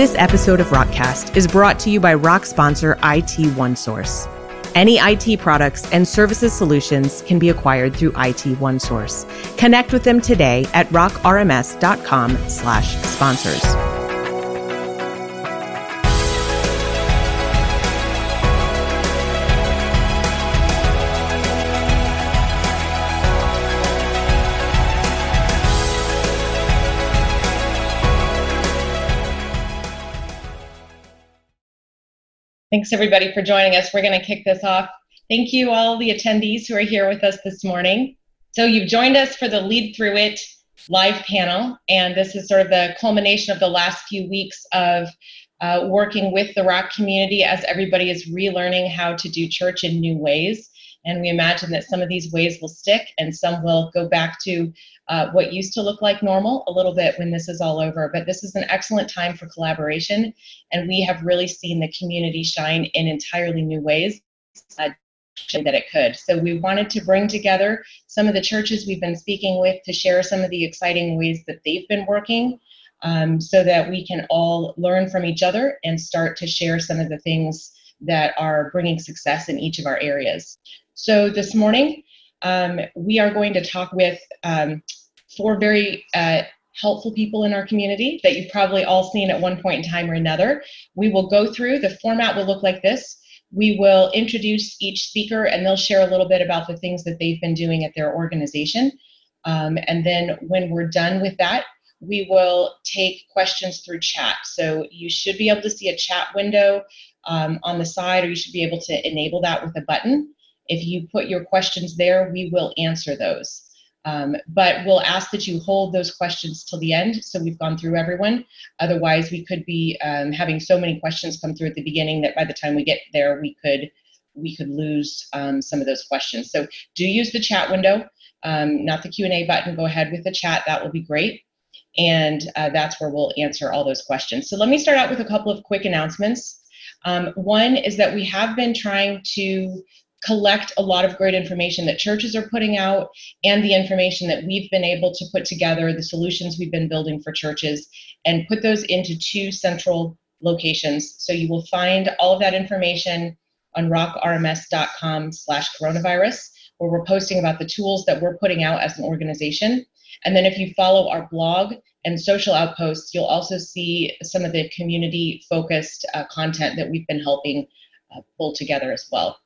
This episode of Rockcast is brought to you by Rock sponsor IT OneSource. Any IT products and services solutions can be acquired through IT OneSource. Connect with them today at rockrms.com/sponsors. Thanks everybody for joining us. We're going to kick this off. Thank you all the attendees who are here with us this morning. So you've joined us for the Lead Through It live panel, and this is sort of the culmination of the last few weeks of uh, working with the Rock community as everybody is relearning how to do church in new ways. And we imagine that some of these ways will stick and some will go back to uh, what used to look like normal a little bit when this is all over. But this is an excellent time for collaboration. And we have really seen the community shine in entirely new ways. Uh, that it could. So we wanted to bring together some of the churches we've been speaking with to share some of the exciting ways that they've been working um, so that we can all learn from each other and start to share some of the things that are bringing success in each of our areas. So this morning, um, we are going to talk with um, four very uh, helpful people in our community that you've probably all seen at one point in time or another. We will go through, the format will look like this. We will introduce each speaker and they'll share a little bit about the things that they've been doing at their organization. Um, and then when we're done with that, we will take questions through chat. So you should be able to see a chat window um, on the side, or you should be able to enable that with a button. If you put your questions there, we will answer those. Um, but we'll ask that you hold those questions till the end so we've gone through everyone. Otherwise, we could be um, having so many questions come through at the beginning that by the time we get there, we could we could lose um, some of those questions. So do use the chat window, um, not the Q&A button. Go ahead with the chat. That will be great. And uh, that's where we'll answer all those questions. So let me start out with a couple of quick announcements. Um, one is that we have been trying to collect a lot of great information that churches are putting out and the information that we've been able to put together, the solutions we've been building for churches, and put those into two central locations. So you will find all of that information on rockrms.com slash coronavirus, where we're posting about the tools that we're putting out as an organization. And then if you follow our blog and social outposts, you'll also see some of the community focused uh, content that we've been helping uh, pull together as well.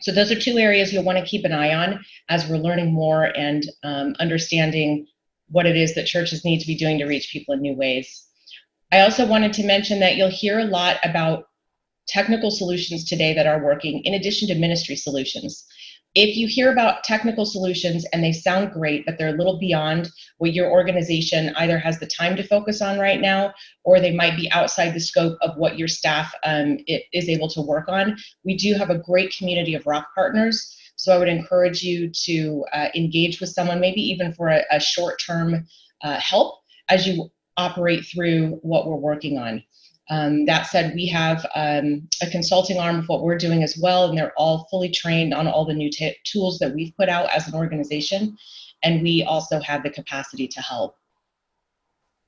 So those are two areas you'll want to keep an eye on as we're learning more and um, understanding what it is that churches need to be doing to reach people in new ways. I also wanted to mention that you'll hear a lot about technical solutions today that are working in addition to ministry solutions if you hear about technical solutions and they sound great, but they're a little beyond what your organization either has the time to focus on right now, or they might be outside the scope of what your staff um, is able to work on, we do have a great community of rock partners. So I would encourage you to uh, engage with someone, maybe even for a, a short term uh, help as you operate through what we're working on. Um, that said, we have um, a consulting arm of what we're doing as well, and they're all fully trained on all the new t- tools that we've put out as an organization, and we also have the capacity to help.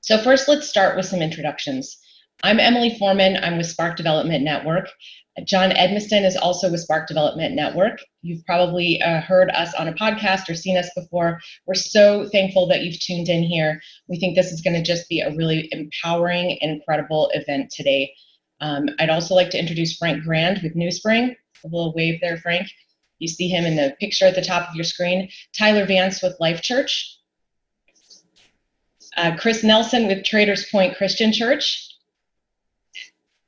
So, first, let's start with some introductions. I'm Emily Foreman. I'm with Spark Development Network, John Edmiston is also with Spark Development Network. You've probably uh, heard us on a podcast or seen us before. We're so thankful that you've tuned in here. We think this is going to just be a really empowering, incredible event today. Um, I'd also like to introduce Frank Grand with NewSpring. A little wave there, Frank. You see him in the picture at the top of your screen. Tyler Vance with Life Church. Uh, Chris Nelson with Traders Point Christian Church.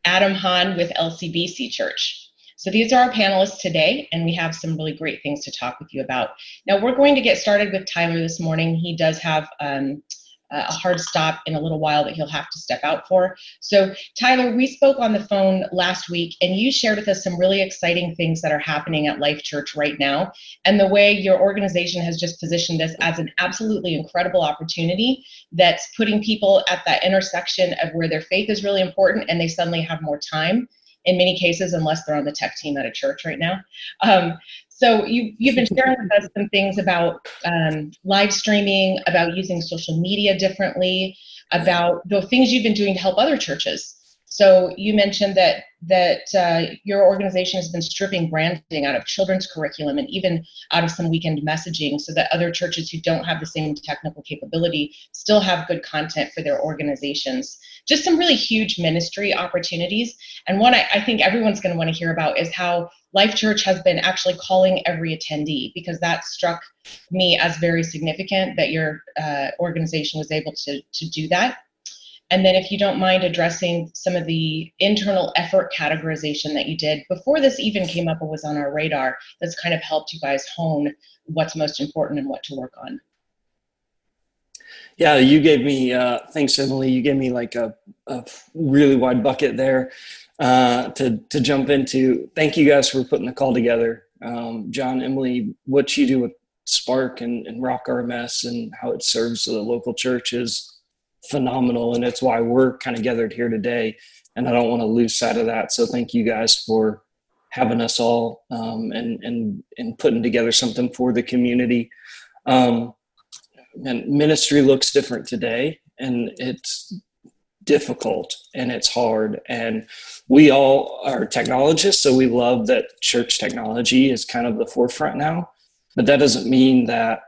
Adam Hahn with LCBC Church. So these are our panelists today, and we have some really great things to talk with you about. Now we're going to get started with Tyler this morning. He does have um, a hard stop in a little while that he'll have to step out for. So, Tyler, we spoke on the phone last week and you shared with us some really exciting things that are happening at Life Church right now, and the way your organization has just positioned this as an absolutely incredible opportunity that's putting people at that intersection of where their faith is really important and they suddenly have more time in many cases, unless they're on the tech team at a church right now. Um, so you, you've been sharing with us some things about um, live streaming, about using social media differently, about the things you've been doing to help other churches So you mentioned that that uh, your organization has been stripping branding out of children's curriculum and even out of some weekend messaging, so that other churches who don't have the same technical capability still have good content for their organizations. Just some really huge ministry opportunities. And one I, I think everyone's going to want to hear about is how Life Church has been actually calling every attendee because that struck me as very significant that your uh, organization was able to to do that. And then, if you don't mind addressing some of the internal effort categorization that you did before this even came up or was on our radar, that's kind of helped you guys hone what's most important and what to work on. Yeah, you gave me, uh, thanks, Emily. You gave me like a, a really wide bucket there uh, to, to jump into. Thank you guys for putting the call together. Um, John, Emily, what you do with Spark and, and Rock RMS and how it serves the local churches phenomenal, and it's why we're kind of gathered here today. And I don't want to lose sight of that. So thank you guys for having us all um, and and and putting together something for the community. Um, and ministry looks different today, and it's difficult and it's hard. And we all are technologists, so we love that church technology is kind of the forefront now. But that doesn't mean that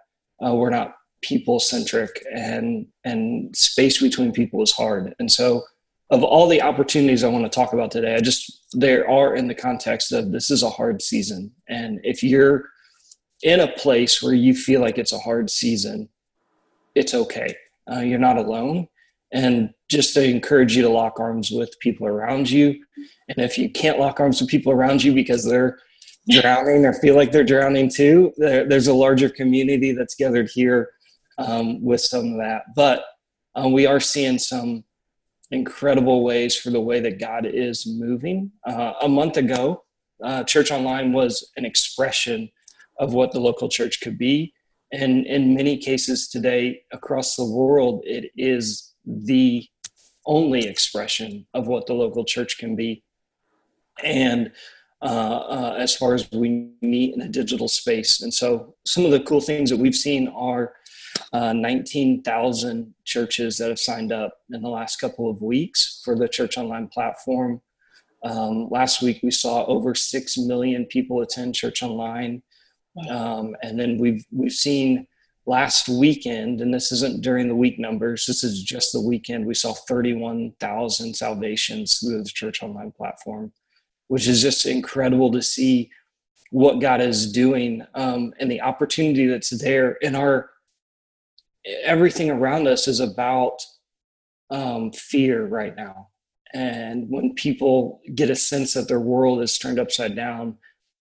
uh, we're not people centric and and space between people is hard and so of all the opportunities i want to talk about today i just there are in the context of this is a hard season and if you're in a place where you feel like it's a hard season it's okay uh, you're not alone and just to encourage you to lock arms with people around you and if you can't lock arms with people around you because they're drowning or feel like they're drowning too there, there's a larger community that's gathered here um, with some of that. But um, we are seeing some incredible ways for the way that God is moving. Uh, a month ago, uh, Church Online was an expression of what the local church could be. And in many cases today across the world, it is the only expression of what the local church can be. And uh, uh, as far as we meet in a digital space. And so some of the cool things that we've seen are uh, 19,000 churches that have signed up in the last couple of weeks for the Church Online platform. Um, last week we saw over six million people attend Church Online, um, and then we've we've seen last weekend, and this isn't during the week numbers. This is just the weekend. We saw 31,000 salvations through the Church Online platform, which is just incredible to see what God is doing um, and the opportunity that's there in our everything around us is about um, fear right now. And when people get a sense that their world is turned upside down,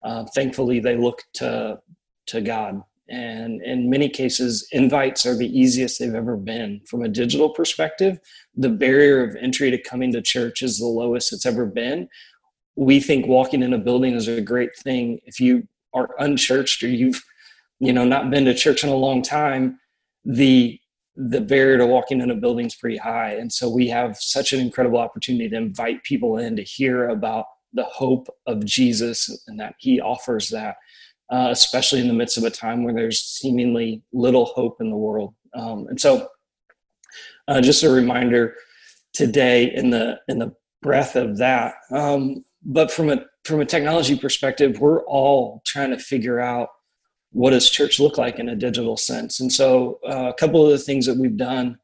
uh, thankfully they look to to God. And in many cases, invites are the easiest they've ever been. From a digital perspective, the barrier of entry to coming to church is the lowest it's ever been. We think walking in a building is a great thing. If you are unchurched or you've, you know, not been to church in a long time, the the barrier to walking in a building is pretty high and so we have such an incredible opportunity to invite people in to hear about the hope of jesus and that he offers that uh, especially in the midst of a time where there's seemingly little hope in the world um, and so uh, just a reminder today in the in the breath of that um, but from a from a technology perspective we're all trying to figure out what does church look like in a digital sense? And so, uh, a couple of the things that we've done,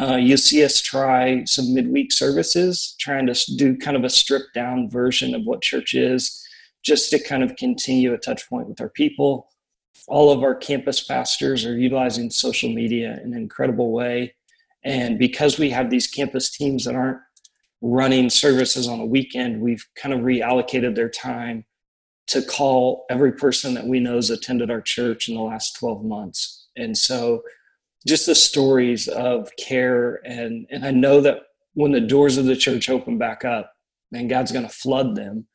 uh, you see us try some midweek services, trying to do kind of a stripped down version of what church is, just to kind of continue a touch point with our people. All of our campus pastors are utilizing social media in an incredible way. And because we have these campus teams that aren't running services on a weekend, we've kind of reallocated their time to call every person that we know has attended our church in the last 12 months. And so just the stories of care and and I know that when the doors of the church open back up, man, God's going to flood them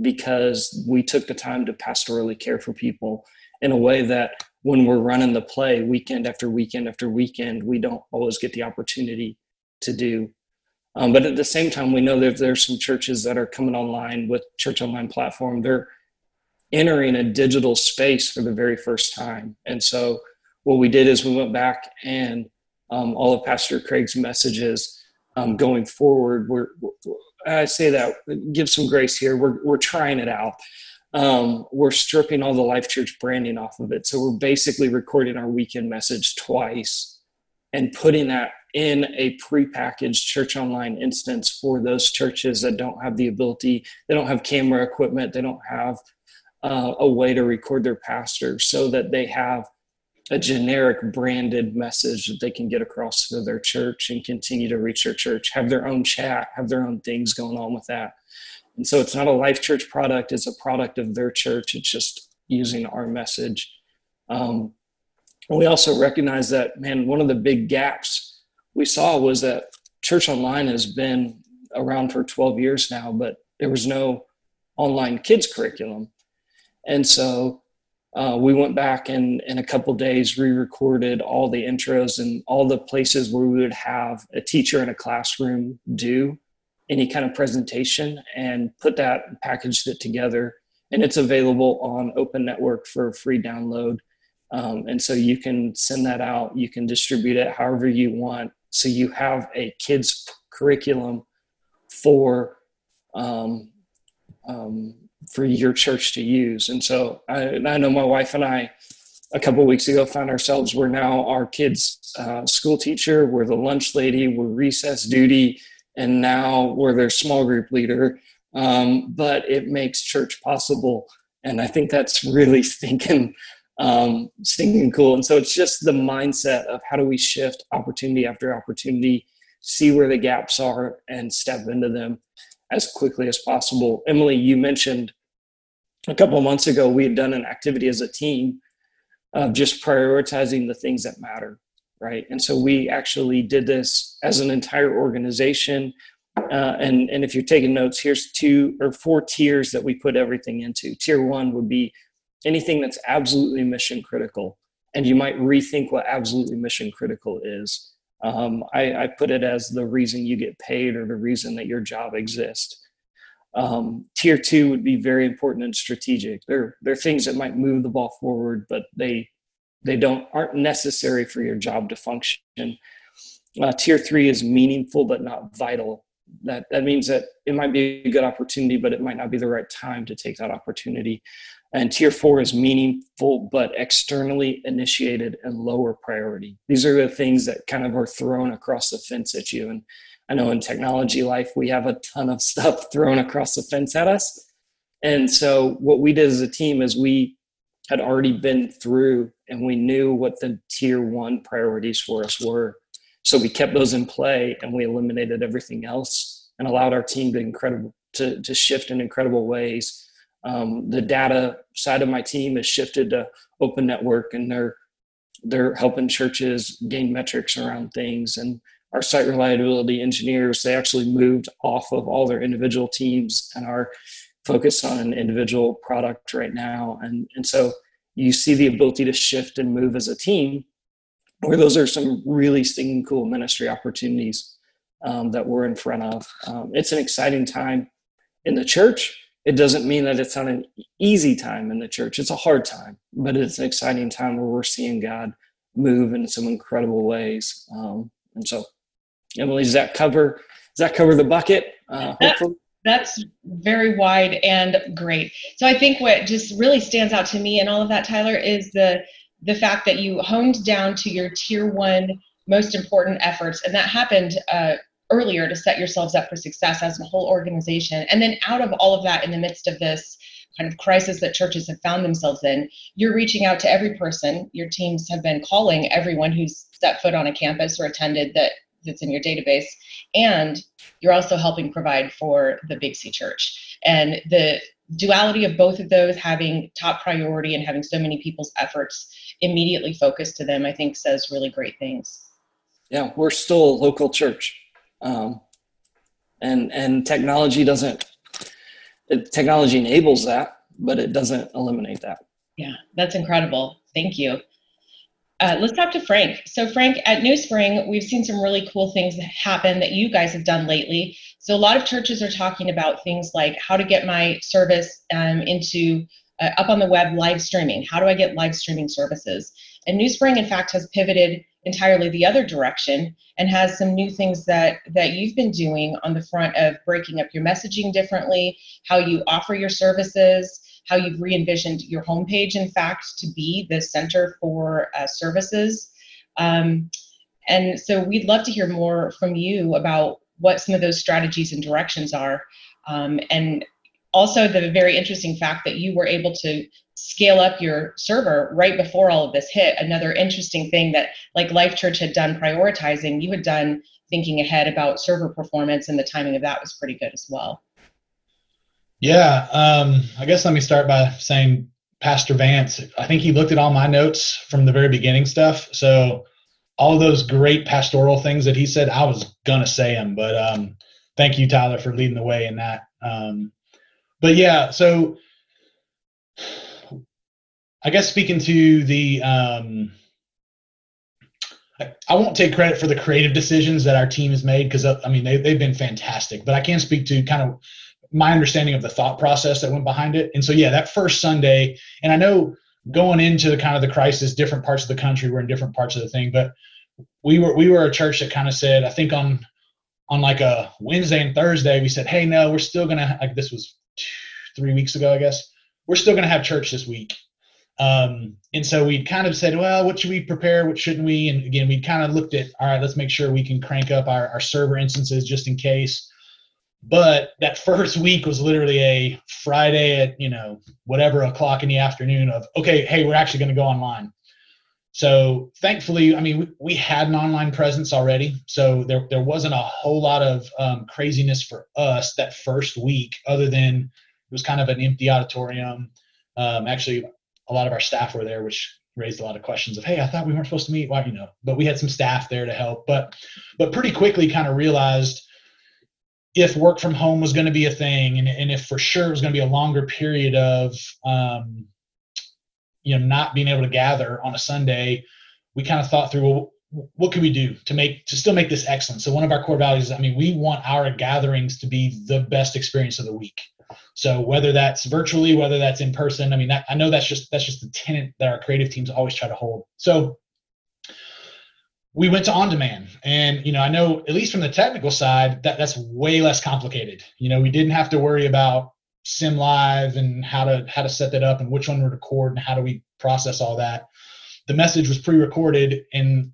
because we took the time to pastorally care for people in a way that when we're running the play weekend after weekend after weekend, we don't always get the opportunity to do. Um, but at the same time, we know that there's some churches that are coming online with Church Online platform. They're entering a digital space for the very first time. And so what we did is we went back and um, all of Pastor Craig's messages um, going forward were, I say that give some grace here. We're we're trying it out. Um, we're stripping all the Life Church branding off of it, so we're basically recording our weekend message twice and putting that in a prepackaged church online instance for those churches that don't have the ability, they don't have camera equipment, they don't have uh, a way to record their pastor, so that they have a generic branded message that they can get across to their church and continue to reach their church, have their own chat, have their own things going on with that. And so it's not a life church product, it's a product of their church. It's just using our message. Um, we also recognize that, man, one of the big gaps we saw was that church online has been around for 12 years now, but there was no online kids curriculum. And so uh, we went back and in a couple days re-recorded all the intros and all the places where we would have a teacher in a classroom do any kind of presentation and put that packaged it together. And it's available on open network for free download. Um, and so you can send that out. You can distribute it however you want. So you have a kids curriculum for um, um, for your church to use. And so I, I know my wife and I, a couple weeks ago, found ourselves we're now our kids' uh, school teacher, we're the lunch lady, we're recess duty, and now we're their small group leader. Um, but it makes church possible, and I think that's really stinking, um, stinking cool. And so it's just the mindset of how do we shift opportunity after opportunity, see where the gaps are, and step into them as quickly as possible. Emily, you mentioned a couple months ago, we had done an activity as a team of just prioritizing the things that matter, right? And so we actually did this as an entire organization. Uh, and, and if you're taking notes, here's two or four tiers that we put everything into. Tier one would be anything that's absolutely mission critical. And you might rethink what absolutely mission critical is. Um, I, I, put it as the reason you get paid or the reason that your job exists. Um, tier two would be very important and strategic. They're they're things that might move the ball forward, but they they don't aren't necessary for your job to function. Uh, tier three is meaningful but not vital. That that means that it might be a good opportunity, but it might not be the right time to take that opportunity. And tier four is meaningful but externally initiated and lower priority. These are the things that kind of are thrown across the fence at you. And I know in technology life, we have a ton of stuff thrown across the fence at us. And so what we did as a team is we had already been through and we knew what the tier one priorities for us were. So we kept those in play and we eliminated everything else and allowed our team to incredible to, to shift in incredible ways um, the data side of my team has shifted to open network and they're they're helping churches gain metrics around things and our site reliability engineers they actually moved off of all their individual teams and are focused on an individual product right now and and so you see the ability to shift and move as a team where those are some really stinging cool ministry opportunities um, that we're in front of um, it's an exciting time in the church it doesn't mean that it's not an easy time in the church. It's a hard time, but it's an exciting time where we're seeing God move in some incredible ways. Um, and so, Emily, does that cover does that cover the bucket? Uh, That's very wide and great. So I think what just really stands out to me in all of that, Tyler, is the the fact that you honed down to your tier one most important efforts, and that happened uh, earlier to set yourselves up for success as a whole organization. And then out of all of that, in the midst of this kind of crisis that churches have found themselves in, you're reaching out to every person. Your teams have been calling everyone who's set foot on a campus or attended that that's in your database. And you're also helping provide for the Big C Church. And the duality of both of those having top priority and having so many people's efforts immediately focused to them, I think says really great things. Yeah, we're still a local church um, and and technology doesn't it, technology enables that but it doesn't eliminate that yeah that's incredible thank you uh, let's talk to frank. So frank at new spring we've seen some really cool things happen that you guys have done lately. So a lot of churches are talking about things like how to get my service um, into uh, up on the web live streaming. How do i get live streaming services? And new spring in fact has pivoted entirely the other direction and has some new things that that you've been doing on the front of breaking up your messaging differently how you offer your services how you've re-envisioned your homepage in fact to be the center for uh, services. Um, and so we'd love to hear more from you about what some of those strategies and directions are. Um, and also the very interesting fact that you were able to scale up your server right before all of this hit. Another interesting thing that like life church had done prioritizing you had done thinking ahead about server performance and the timing of that was pretty good as well yeah um, i guess let me start by saying pastor vance i think he looked at all my notes from the very beginning stuff. So all those great pastoral things that he said i was gonna say them but um, thank you tyler for leading the way in that. Um, but yeah so I guess speaking to the, um, I, I, won't take credit for the creative decisions that our team has made because uh, I mean they they've been fantastic, but I can speak to kind of my understanding of the thought process that went behind it. And so yeah, that first Sunday, and I know going into the kind of the crisis, different parts of the country were in different parts of the thing, but we were we were a church that kind of said, I think on on like a Wednesday and Thursday, we said, hey, no, we're still gonna like this was two, three weeks ago, I guess. We're still gonna have church this week um, and so we kind of said, well, what should we prepare? What shouldn't we? And again, we kind of looked at, all right, let's make sure we can crank up our, our server instances just in case. But that first week was literally a Friday at, you know, whatever o'clock in the afternoon of, okay, hey, we're actually going to go online. So thankfully, I mean, we, we, had an online presence already. So there, there wasn't a whole lot of um, craziness for us that first week, other than it was kind of an empty auditorium. Um, actually, a lot of our staff were there, which raised a lot of questions of, hey, I thought we weren't supposed to meet. Why, you know, but we had some staff there to help. But but pretty quickly kind of realized if work from home was going to be a thing and, and if for sure it was going to be a longer period of um, you know not being able to gather on a Sunday, we kind of thought through well, what can we do to make to still make this excellent. So one of our core values I mean we want our gatherings to be the best experience of the week. So whether that's virtually, whether that's in person, I mean, that, I know that's just that's just the tenant that our creative teams always try to hold. So we went to on demand, and you know, I know at least from the technical side that that's way less complicated. You know, we didn't have to worry about sim live and how to how to set that up and which one to record and how do we process all that. The message was pre-recorded and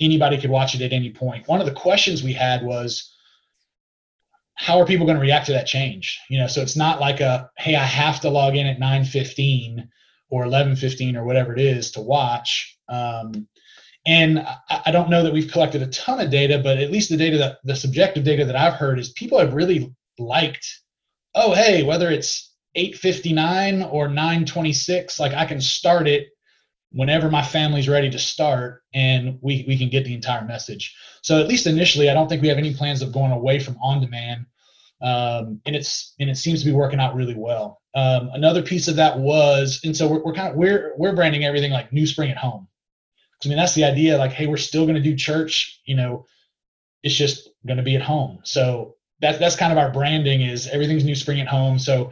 anybody could watch it at any point. One of the questions we had was how are people going to react to that change? You know, so it's not like a hey, I have to log in at 9:15 or 11:15 or whatever it is to watch. Um, and I, don't know that we've collected a ton of data, but at least the data that the subjective data that I've heard is people have really liked. Oh, hey, whether it's 8:59 or 9:26, like I can start it whenever my family's ready to start and we, we can get the entire message. So at least initially i don't think we have any plans of going away from on demand. Um, and it's and it seems to be working out really well. Um, another piece of that was and so we're, we're kind of we're we're branding everything like new spring at home i mean that's the idea like hey we're still going to do church you know it's just going to be at home so that's that's kind of our branding is everything's new spring at home so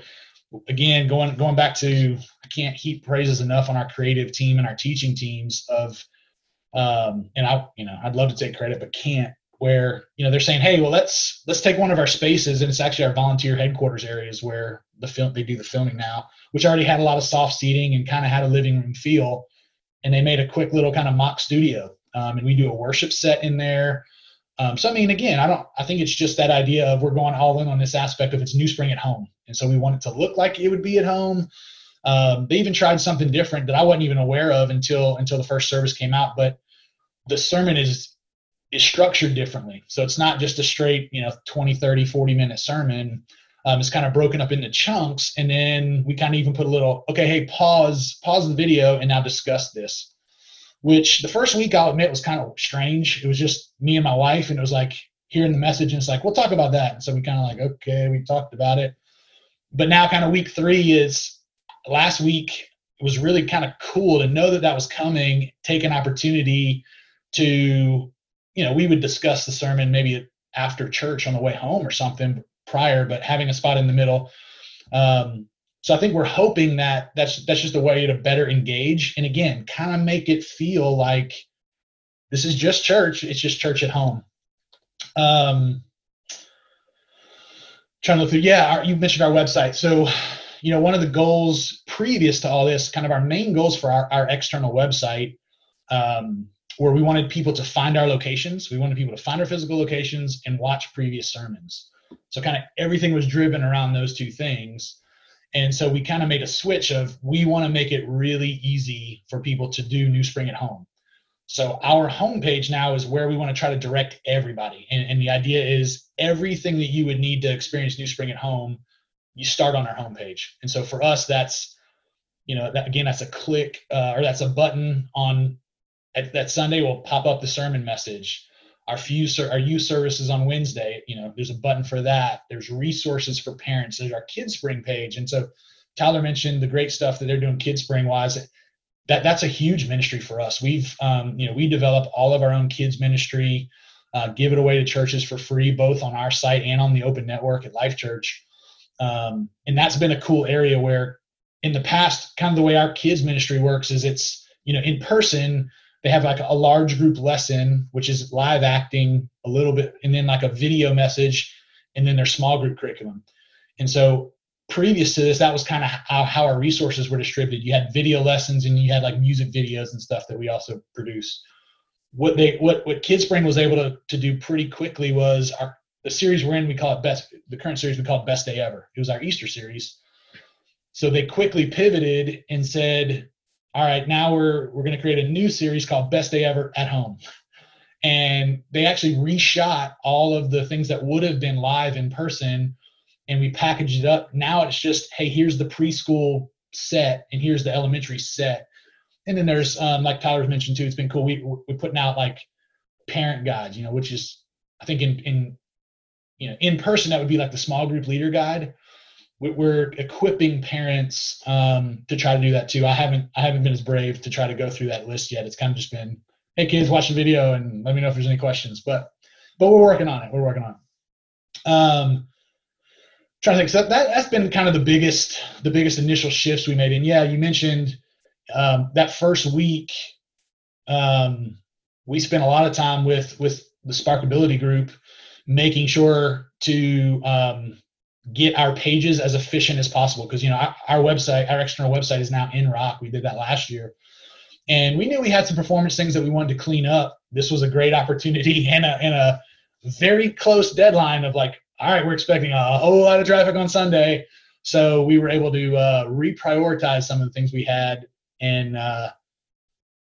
again, going going back to I can't heap praises enough on our creative team and our teaching teams of, um, and I you know I'd love to take credit but can't. Where you know they're saying, hey, well let's let's take one of our spaces and it's actually our volunteer headquarters areas where the film they do the filming now, which already had a lot of soft seating and kind of had a living room feel, and they made a quick little kind of mock studio, um, and we do a worship set in there. Um, so I mean, again, I don't. I think it's just that idea of we're going all in on this aspect of it's New Spring at home, and so we want it to look like it would be at home. Um, they even tried something different that I wasn't even aware of until until the first service came out. But the sermon is is structured differently, so it's not just a straight you know 20, 30, 40 minute sermon. Um, it's kind of broken up into chunks, and then we kind of even put a little okay, hey, pause pause the video and now discuss this which the first week I'll admit was kind of strange. It was just me and my wife, and it was like hearing the message, and it's like, we'll talk about that. And so we kind of like, okay, we talked about it. But now, kind of week three is last week. Was really kind of cool to know that that was coming, take an opportunity to, you know, we would discuss the sermon maybe after church on the way home or something prior, but having a spot in the middle. Um, so I think we're hoping that that's that's just a way to better engage and again, kind of make it feel like this is just church. It's just church at home. Um, trying to look through. Yeah, our, you mentioned our website. So, you know, one of the goals previous to all this, kind of our main goals for our, our external website, um, where we wanted people to find our locations. We wanted people to find our physical locations and watch previous sermons. So, kind of everything was driven around those two things. And so we kind of made a switch of we want to make it really easy for people to do New Spring at home. So our homepage now is where we want to try to direct everybody. And, and, the idea is everything that you would need to experience New Spring at home, you start on our homepage. And so for us, that's, you know, that, again, that's a click uh, or that's a button on at, that Sunday will pop up the sermon message. Our few our youth services on Wednesday, you know, there's a button for that. There's resources for parents. There's our KidSpring page. And so Tyler mentioned the great stuff that they're doing KidSpring wise that that's a huge ministry for us. We've um, you know we develop all of our own kids ministry, uh, give it away to churches for free, both on our site and on the open network at Life Church, um, and that's been a cool area where in the past, kind of the way our kids ministry works is it's you know in person they have like a large group lesson which is live acting a little bit and then like a video message and then their small group curriculum and so previous to this, that was kind of how, how our resources were distributed. You had video lessons and you had like music videos and stuff that we also produced. What they what what KidSpring was able to to do pretty quickly was our the series we're in. We call it best. The current series we call it Best Day Ever. It was our Easter series. So they quickly pivoted and said, "All right, now we're we're going to create a new series called Best Day Ever at Home." And they actually reshot all of the things that would have been live in person and we package it up. Now it's just, hey, here's the preschool set and here's the elementary set. And then there's, um, like Tyler's mentioned too, it's been cool. We, we're putting out like parent guides, you know, which is, I think in, in, you know, in person, that would be like the small group leader guide. We're equipping parents um, to try to do that too. I haven't, I haven't been as brave to try to go through that list yet. It's kind of just been, hey kids, watch the video and let me know if there's any questions. But, but we're working on it. We're working on it. Um, trying to think. So that that's been kind of the biggest the biggest initial shifts we made. And yeah, you mentioned um, that first week. Um, we spent a lot of time with with the Sparkability group, making sure to um, get our pages as efficient as possible. Because you know our, our website, our external website is now in Rock. We did that last year, and we knew we had some performance things that we wanted to clean up. This was a great opportunity and a and a very close deadline of like all right, we're expecting a whole lot of traffic on Sunday. So we were able to uh, reprioritize some of the things we had and uh,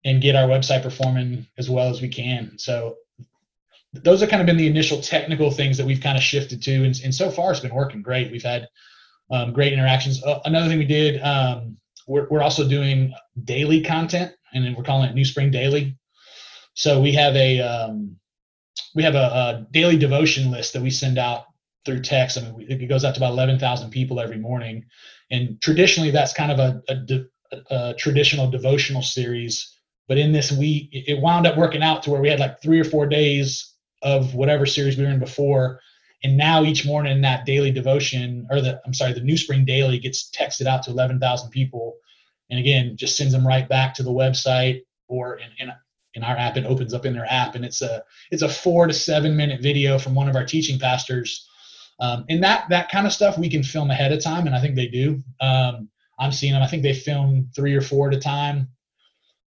and get our website performing as well as we can. So those have kind of been the initial technical things that we've kind of shifted to, and, and so far it's been working great. We've had um, great interactions. Uh, another thing we did, um, we're, we're also doing daily content, and then we're calling it New Spring Daily. So we have a um, we have a, a daily devotion list that we send out through text. I mean, it goes out to about 11,000 people every morning. And traditionally, that's kind of a, a, a, traditional devotional series. But in this week, it wound up working out to where we had like three or four days of whatever series we were in before. And now each morning, that daily devotion, or the, I'm sorry, the New Spring Daily gets texted out to 11,000 people. And again, just sends them right back to the website or in, in, in our app, it opens up in their app. And it's a, it's a four to seven minute video from one of our teaching pastors um, and that that kind of stuff we can film ahead of time, and I think they do. Um, I'm seeing them. I think they film three or four at a time.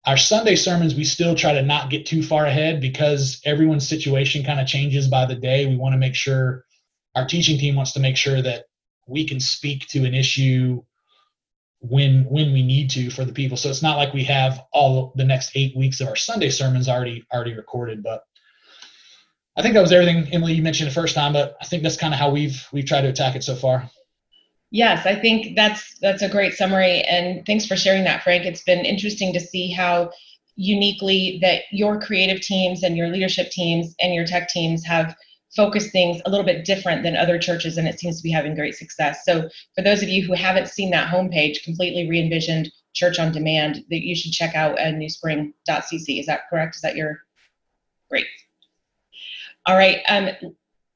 Our Sunday sermons, we still try to not get too far ahead because everyone's situation kind of changes by the day. We want to make sure our teaching team wants to make sure that we can speak to an issue when when we need to for the people. So it's not like we have all the next eight weeks of our Sunday sermons already already recorded, but I think that was everything, Emily. You mentioned the first time, but I think that's kind of how we've we've tried to attack it so far. Yes, I think that's that's a great summary, and thanks for sharing that, Frank. It's been interesting to see how uniquely that your creative teams and your leadership teams and your tech teams have focused things a little bit different than other churches, and it seems to be having great success. So, for those of you who haven't seen that homepage, completely re-envisioned church on demand, that you should check out at newspring.cc. Is that correct? Is that your great? All right. Um,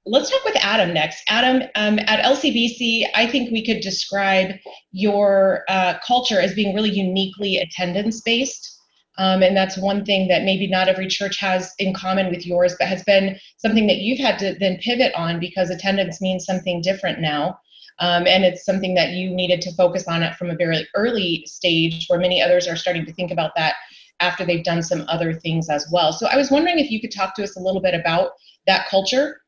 let's talk with Adam next. Adam, um, at LCBC, I think we could describe your uh, culture as being really uniquely attendance based. Um, and that's one thing that maybe not every church has in common with yours, but has been something that you've had to then pivot on because attendance means something different now. Um, and it's something that you needed to focus on it from a very early stage where many others are starting to think about that after they've done some other things as well. So I was wondering if you could talk to us a little bit about that culture,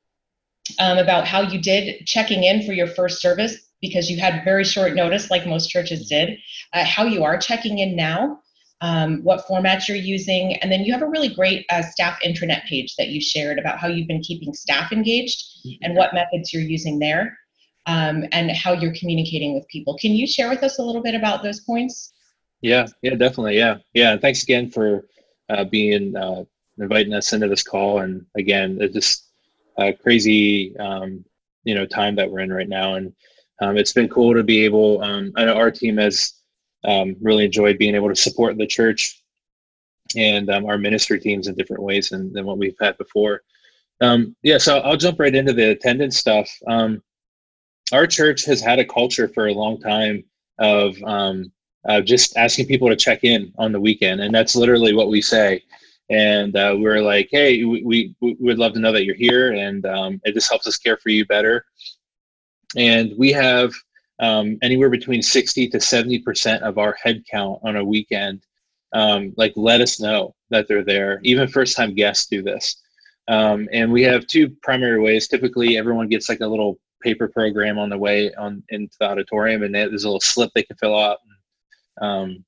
um, about how you did checking in for your first service because you had very short notice, like most churches did, uh, how you are checking in now. Um, what formats you're using, and then you have a really great uh, staff intranet page that you shared about how you've been keeping staff engaged and what methods you're using there, um, and how you're communicating with people. Can you share with us a little bit about those points? Yeah, yeah, definitely. Yeah, yeah. Thanks again for uh, being uh, inviting us into this call. And again, just a crazy, um, you know, time that we're in right now. And um, it's been cool to be able. Um, I know our team has um, really enjoyed being able to support the church and um, our ministry teams in different ways than, than what we've had before. Yeah, so I'll jump right into the attendance stuff. our church has had a culture for a long time of uh, just asking people to check in on the weekend, and that's literally what we say. And uh, we're like, hey, we, we, we would love to know that you're here, and um, it just helps us care for you better. And we have um, anywhere between 60 to 70 percent of our headcount on a weekend. Um, like, let us know that they're there. Even first-time guests do this. Um, and we have two primary ways. Typically, everyone gets like a little paper program on the way on into the auditorium, and there's a little slip they can fill out um,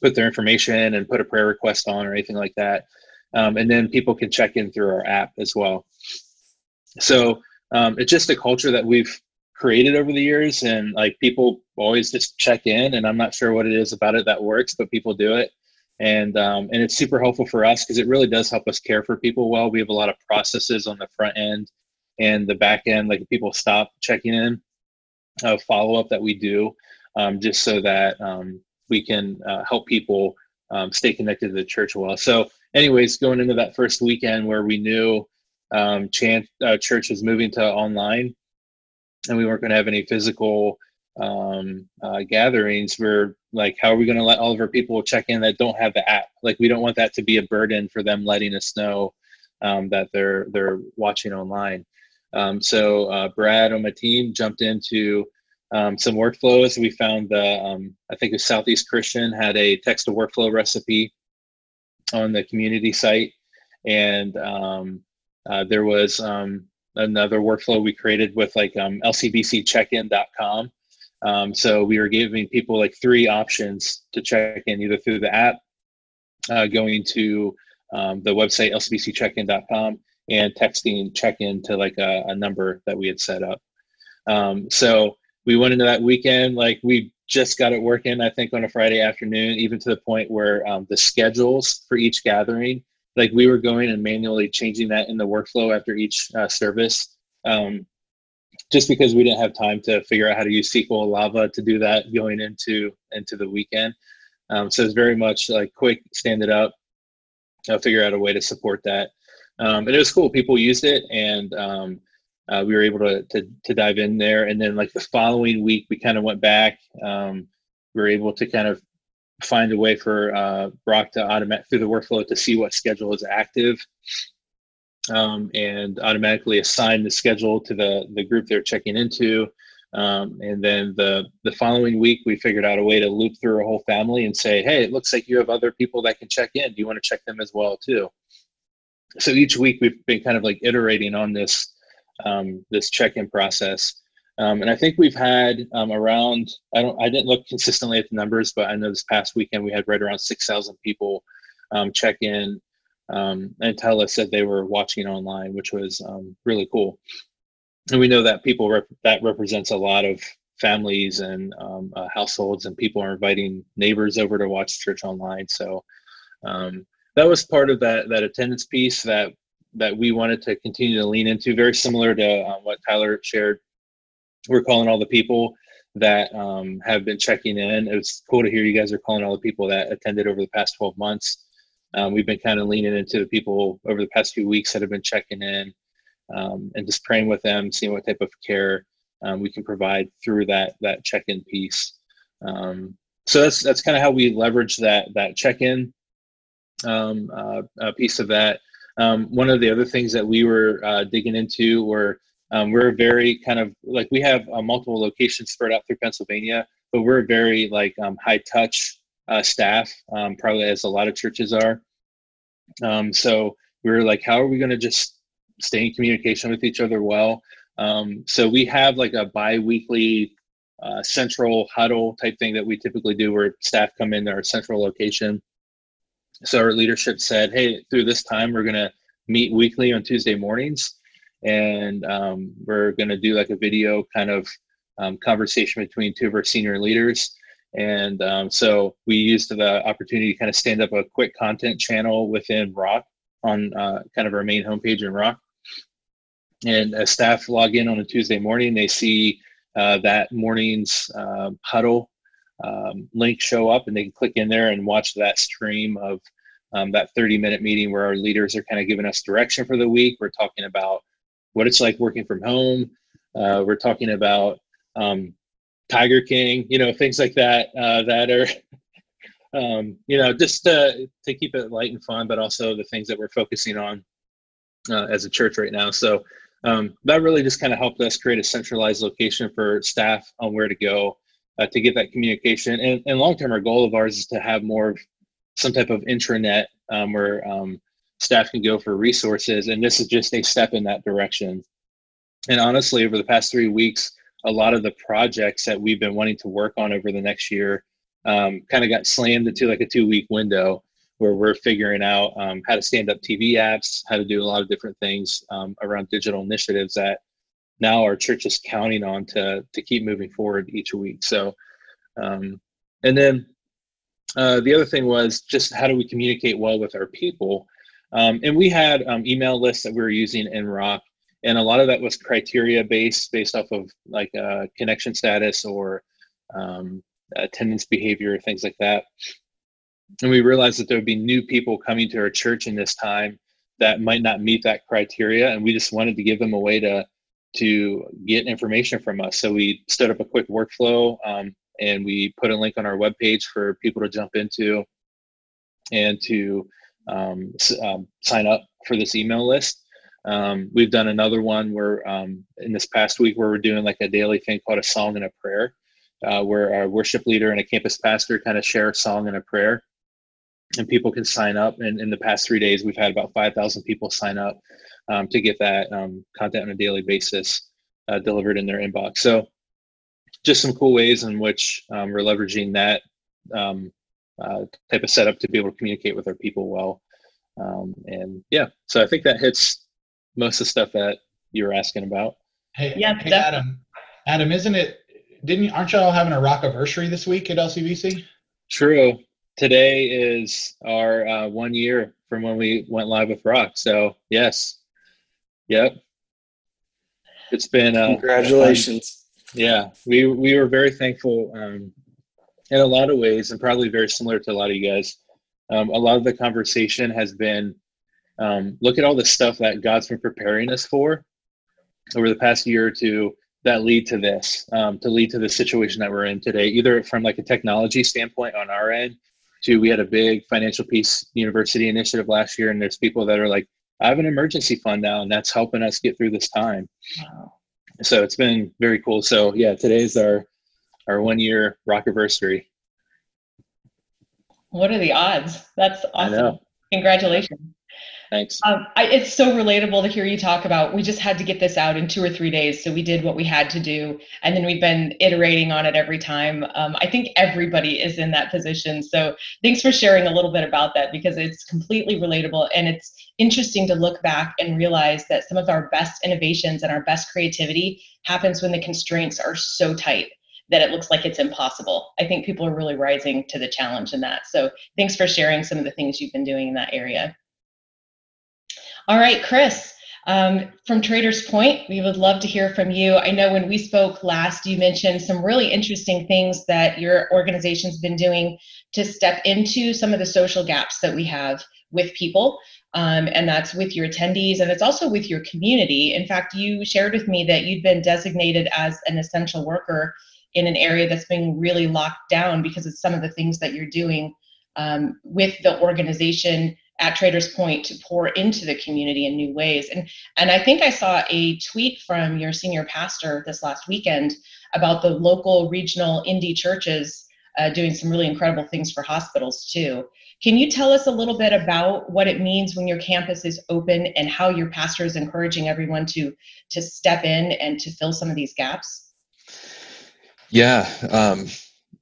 put their information and put a prayer request on or anything like that. Um, and then people can check in through our app as well. So um, it's just a culture that we've created over the years, and like people always just check in. And I'm not sure what it is about it that works, but people do it, and um, and it's super helpful for us because it really does help us care for people well. We have a lot of processes on the front end and the back end, like people stop checking in, uh, follow up that we do um, just so that um, we can uh, help people um, stay connected to the church well. So, anyways, going into that first weekend where we knew um, Chant uh, Church was moving to online, and we weren't going to have any physical um, uh, gatherings, we're like, how are we going to let all of our people check in that don't have the app? Like, we don't want that to be a burden for them letting us know um, that they're they're watching online. Um, so uh, Brad on my team jumped into um, some workflows. We found the, um, I think it was Southeast Christian had a text to workflow recipe on the community site. And um, uh, there was um, another workflow we created with like um, lcbccheckin.com. Um, so we were giving people like three options to check in either through the app, uh, going to um, the website lcbccheckin.com and texting check in to like a, a number that we had set up. Um, so we went into that weekend like we just got it working i think on a friday afternoon even to the point where um, the schedules for each gathering like we were going and manually changing that in the workflow after each uh, service um, just because we didn't have time to figure out how to use sql lava to do that going into into the weekend. Um, so it's very much like quick stand it up uh, figure out a way to support that. Um, and it was cool people used it and um, uh, we were able to, to, to dive in there. And then like the following week, we kind of went back. Um, we were able to kind of find a way for uh, Brock to automate through the workflow to see what schedule is active um, and automatically assign the schedule to the, the group they're checking into. Um, and then the, the following week, we figured out a way to loop through a whole family and say, hey, it looks like you have other people that can check in. Do you want to check them as well too? So each week we've been kind of like iterating on this um, this check-in process. Um, and I think we've had um, around I don't I didn't look consistently at the numbers, but I know this past weekend we had right around six thousand people um, check in um, and tell us that they were watching online, which was um, really cool. And we know that people rep- that represents a lot of families and uh, households, and people are inviting neighbors over to watch church online. So that was part of that that attendance piece that that we wanted to continue to lean into, very similar to um, what Tyler shared. We're calling all the people that um, have been checking in. It was cool to hear you guys are calling all the people that attended over the past 12 months. Um, we've been kind of leaning into the people over the past few weeks that have been checking in um, and just praying with them, seeing what type of care um, we can provide through that that check-in piece. Um, so that's that's kind of how we leverage that that check-in um, uh, piece of that. Um, one of the other things that we were uh, digging into were um, we're very kind of like we have uh, multiple locations spread out through Pennsylvania, but we're very like um, high touch uh, staff, um, probably as a lot of churches are. Um, so we were like, how are we going to just stay in communication with each other well? Um, so we have like a bi-weekly uh, central huddle type thing that we typically do where staff come in our central location. So our leadership said, hey, through this time, we're going to meet weekly on Tuesday mornings. And um, we're going to do like a video kind of um, conversation between two of our senior leaders. And um, so we used the opportunity to kind of stand up a quick content channel within Rock on uh, kind of our main homepage in Rock. And as staff log in on a Tuesday morning, they see uh, that morning's uh, huddle um, link show up and they can click in there and watch that stream of um, that 30 minute meeting where our leaders are kind of giving us direction for the week. We're talking about what it's like working from home. Uh, we're talking about um, Tiger King, you know, things like that uh, that are, um, you know, just to, to keep it light and fun, but also the things that we're focusing on uh, as a church right now. So um, that really just kind of helped us create a centralized location for staff on where to go uh, to get that communication. And, and long term, our goal of ours is to have more of some type of intranet um, where um, staff can go for resources. And this is just a step in that direction. And honestly, over the past three weeks, a lot of the projects that we've been wanting to work on over the next year um, kind of got slammed into like a two week window where we're figuring out um, how to stand up TV apps, how to do a lot of different things um, around digital initiatives that now our church is counting on to to keep moving forward each week. So, um, and then uh, the other thing was just how do we communicate well with our people? Um, and we had um, email lists that we were using in Rock, and a lot of that was criteria based, based off of like uh, connection status or um, attendance behavior, things like that and we realized that there would be new people coming to our church in this time that might not meet that criteria and we just wanted to give them a way to to get information from us. So we set up a quick workflow um, and we put a link on our webpage for people to jump into and to um, um, sign up for this email list. Um, we've done another one where um, in this past week where we're doing like a daily thing called a song and a prayer uh, where our worship leader and a campus pastor kind of share a song and a prayer and people can sign up. And in the past three days, we've had about 5,000 people sign up um, to get that um, content on a daily basis uh, delivered in their inbox. So, just some cool ways in which um, we're leveraging that um, uh, type of setup to be able to communicate with our people well. Um, and yeah, so I think that hits most of the stuff that you were asking about. Hey, yeah, hey Adam. Adam, isn't it? Didn't aren't y'all having a rock anniversary this week at LCBC? True today is our uh, one year from when we went live with Rock. So yes, yep. It's been uh, congratulations. yeah, we we were very thankful um, in a lot of ways, and probably very similar to a lot of you guys. Um, a lot of the conversation has been um, look at all the stuff that God's been preparing us for over the past year or two that lead to this, um, to lead to the situation that we're in today, either from like a technology standpoint on our end, to we had a big financial peace university initiative last year and there's people that are like i have an emergency fund now and that's helping us get through this time. Wow. so it's been very cool. So yeah today's our our one year rock anniversary. What are the odds? That's awesome. Congratulations Thanks. Um, I, it's so relatable to hear you talk about. We just had to get this out in two or three days, so we did what we had to do, and then we've been iterating on it every time. Um, I think everybody is in that position. So thanks for sharing a little bit about that because it's completely relatable, and it's interesting to look back and realize that some of our best innovations and our best creativity happens when the constraints are so tight that it looks like it's impossible. I think people are really rising to the challenge in that. So thanks for sharing some of the things you've been doing in that area. All right, Chris, um, from Traders Point, we would love to hear from you. I know when we spoke last, you mentioned some really interesting things that your organization's been doing to step into some of the social gaps that we have with people. Um, and that's with your attendees and it's also with your community. In fact, you shared with me that you'd been designated as an essential worker in an area that's being really locked down because of some of the things that you're doing um, with the organization at Traders Point to pour into the community in new ways. And and I think I saw a tweet from your senior pastor this last weekend about the local regional Indy churches uh, doing some really incredible things for hospitals too. Can you tell us a little bit about what it means when your campus is open and how your pastor is encouraging everyone to to step in and to fill some of these gaps? Yeah, um,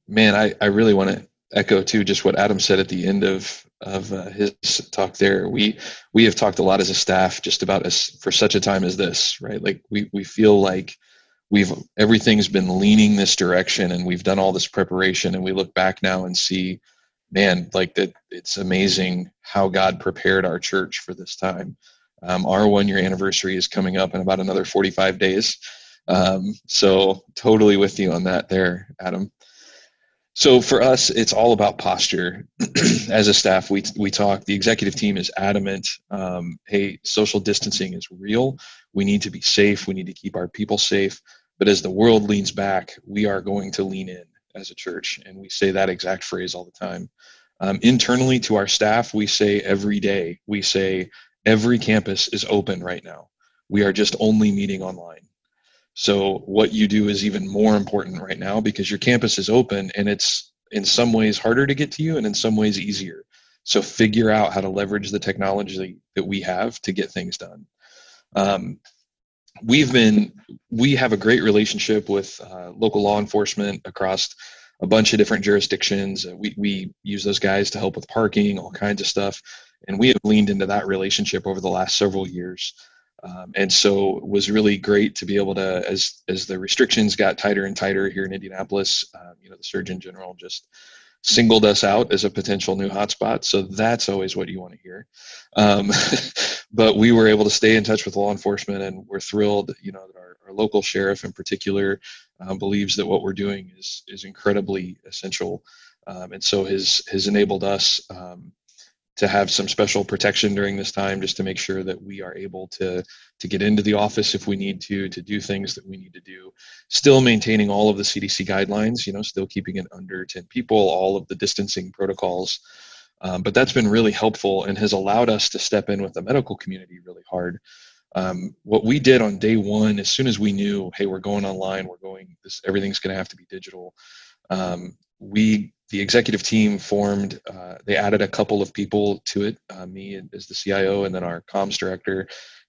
man, I, I really want to echo too just what Adam said at the end of of uh, his talk there. We we have talked a lot as a staff just about us for such a time as this, right? Like we we feel like we've everything's been leaning this direction and we've done all this preparation and we look back now and see man like that it's amazing how god prepared our church for this time um, our one year anniversary is coming up in about another 45 days um, so totally with you on that there adam so for us it's all about posture. As a staff we, we talk the executive team is adamant um, hey social distancing is real. We need to be safe. We need to keep our people safe. But as the world leans back we are going to lean in as a church. And we say that exact phrase all the time. Um, internally to our staff we say every day we say every campus is open right now. We are just only meeting online so what you do is even more important right now because your campus is open and it's in some ways harder to get to you and in some ways easier. So figure out how to leverage the technology that we have to get things done. Um, we've been we have a great relationship with uh, local law enforcement across a bunch of different jurisdictions. We we use those guys to help with parking, all kinds of stuff, and we have leaned into that relationship over the last several years. Um, and so it was really great to be able to, as as the restrictions got tighter and tighter here in Indianapolis, um, you know, the Surgeon General just singled us out as a potential new hotspot. So that's always what you want to hear. Um, but we were able to stay in touch with law enforcement, and we're thrilled, you know, that our, our local sheriff in particular um, believes that what we're doing is is incredibly essential, um, and so has has enabled us um, to have some special protection during this time just to make sure that we are able to to get into the office if we need to to do things that we need to do. Still maintaining all of the cdc guidelines you know still keeping it under 10 people all of the distancing protocols. Um, but that's been really helpful and has allowed us to step in with the medical community really hard. Um, what we did on day one as soon as we knew hey we're going online we're going this everything's going to have to be digital um, we the executive team formed. Uh, they added a couple of people to it, uh, me as the CIO, and then our comms director.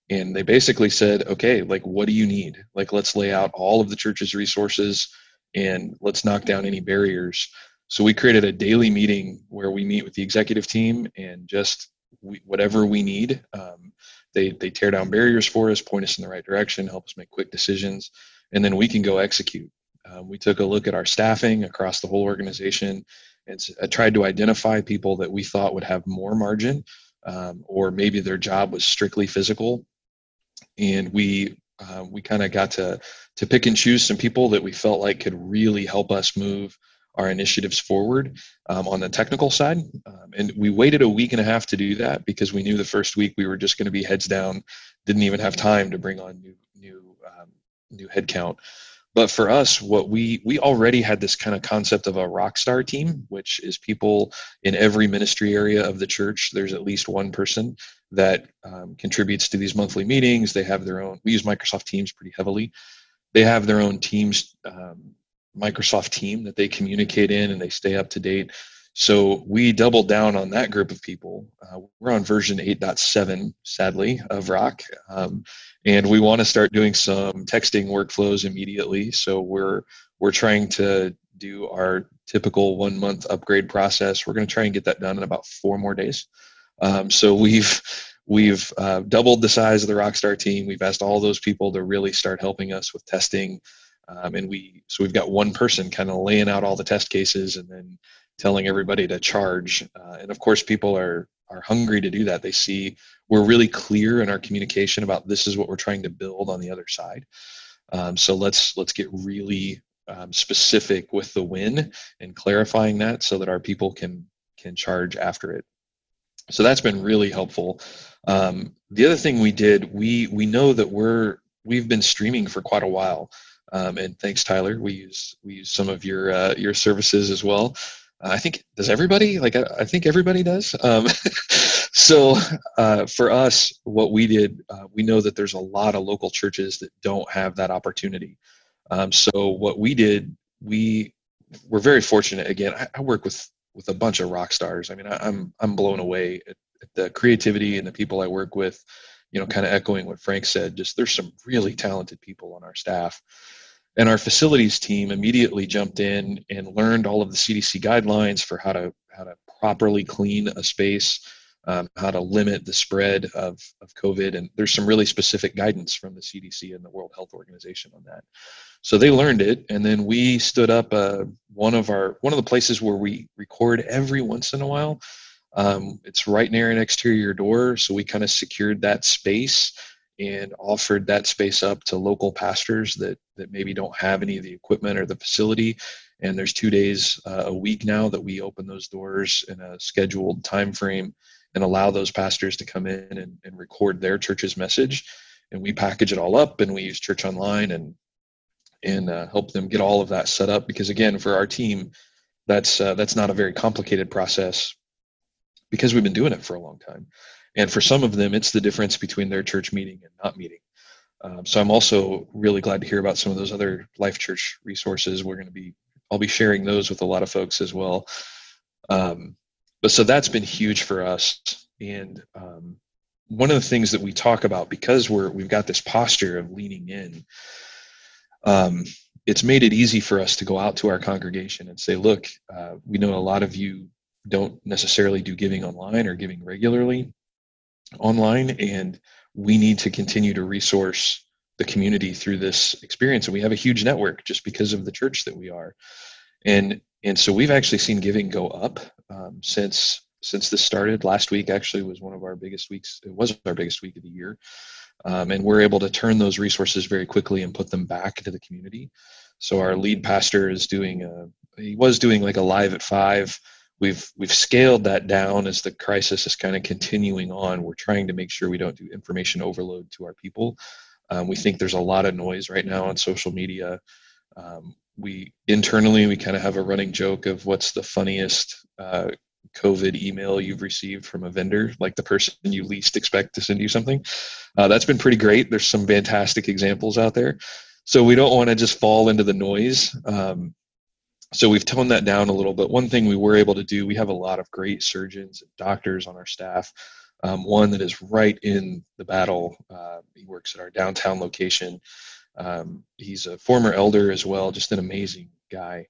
And they basically said, okay, like, what do you need? Like, let's lay out all of the church's resources and let's knock down any barriers. So we created a daily meeting where we meet with the executive team and just we, whatever we need. Um, they they tear down barriers for us, point us in the right direction, help us make quick decisions, and then we can go execute. Um, we took a look at our staffing across the whole organization and uh, tried to identify people that we thought would have more margin um, or maybe their job was strictly physical. And we uh, we kind of got to to pick and choose some people that we felt like could really help us move our initiatives forward um, on the technical side. Um, and we waited a week and a half to do that because we knew the first week we were just going to be heads down, didn't even have time to bring on new new um, new headcount. But for us, what we we already had this kind of concept of a rock star team, which is people in every ministry area of the church. There's at least one person that um, contributes to these monthly meetings. They have their own. We use Microsoft Teams pretty heavily. They have their own Teams um, Microsoft team that they communicate in, and they stay up to date. So we doubled down on that group of people. Uh, we're on version 8.7, sadly, of Rock. Um, and we want to start doing some texting workflows immediately. So we're we're trying to do our typical one month upgrade process. We're going to try and get that done in about four more days. Um, so we've we've uh, doubled the size of the Rockstar team. We've asked all those people to really start helping us with testing. Um, and we so we've got one person kind of laying out all the test cases and then telling everybody to charge. Uh, and of course, people are are hungry to do that. They see we're really clear in our communication about this is what we're trying to build on the other side. Um, so let's let's get really um, specific with the win and clarifying that so that our people can can charge after it. So that's been really helpful. Um, the other thing we did, we we know that we're we've been streaming for quite a while, um, and thanks Tyler, we use we use some of your uh, your services as well. I think does everybody like I, I think everybody does. Um, so uh, for us, what we did, uh, we know that there's a lot of local churches that don't have that opportunity. Um, so what we did, we were very fortunate. Again, I, I, work with with a bunch of rock stars. I mean, I, am I'm, I'm blown away at, at the creativity and the people I work with. You know, kind of echoing what Frank said. Just there's some really talented people on our staff. And our facilities team immediately jumped in and learned all of the CDC guidelines for how to how to properly clean a space, um, how to limit the spread of, of COVID. And there's some really specific guidance from the CDC and the World Health Organization on that. So they learned it, and then we stood up uh, one of our one of the places where we record every once in a while. Um, it's right near an exterior door, so we kind of secured that space and offered that space up to local pastors that that maybe don't have any of the equipment or the facility. And there's two days uh, a week now that we open those doors in a scheduled time frame and allow those pastors to come in and, and record their church's message. And we package it all up and we use church online and and uh, help them get all of that set up because again for our team that's uh, that's not a very complicated process because we've been doing it for a long time and for some of them, it's the difference between their church meeting and not meeting. Um, so I'm also really glad to hear about some of those other Life Church resources. We're going to be, I'll be sharing those with a lot of folks as well. Um, but so that's been huge for us. And um, one of the things that we talk about because we're we've got this posture of leaning in, um, it's made it easy for us to go out to our congregation and say, look, uh, we know a lot of you don't necessarily do giving online or giving regularly online and we need to continue to resource the community through this experience. And we have a huge network just because of the church that we are. And and so we've actually seen giving go up um, since since this started. Last week actually was one of our biggest weeks it was our biggest week of the year. Um, and we're able to turn those resources very quickly and put them back into the community. So our lead pastor is doing a he was doing like a live at five we've we've scaled that down as the crisis is kind of continuing on. We're trying to make sure we don't do information overload to our people. Um, we think there's a lot of noise right now on social media. Um, we internally we kind of have a running joke of what's the funniest uh, COVID email you've received from a vendor, like the person you least expect to send you something. Uh, that's been pretty great. There's some fantastic examples out there. So we don't want to just fall into the noise. Um, so we've toned that down a little bit. One thing we were able to do, we have a lot of great surgeons and doctors on our staff. Um, one that is right in the battle. Uh, he works at our downtown location. Um, he's a former elder as well, just an amazing guy.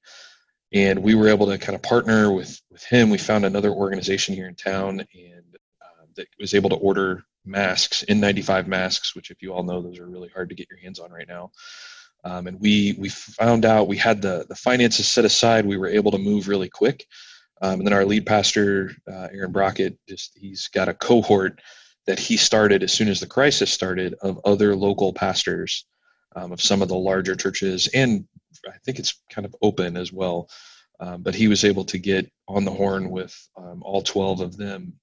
And we were able to kind of partner with with him. We found another organization here in town, and uh, that was able to order masks, N95 masks, which, if you all know, those are really hard to get your hands on right now. Um, and we we found out we had the the finances set aside. We were able to move really quick. Um, and then our lead pastor, uh, Aaron Brockett, just he's got a cohort that he started as soon as the crisis started of other local pastors um, of some of the larger churches, and I think it's kind of open as well. Um, but he was able to get on the horn with um, all 12 of them,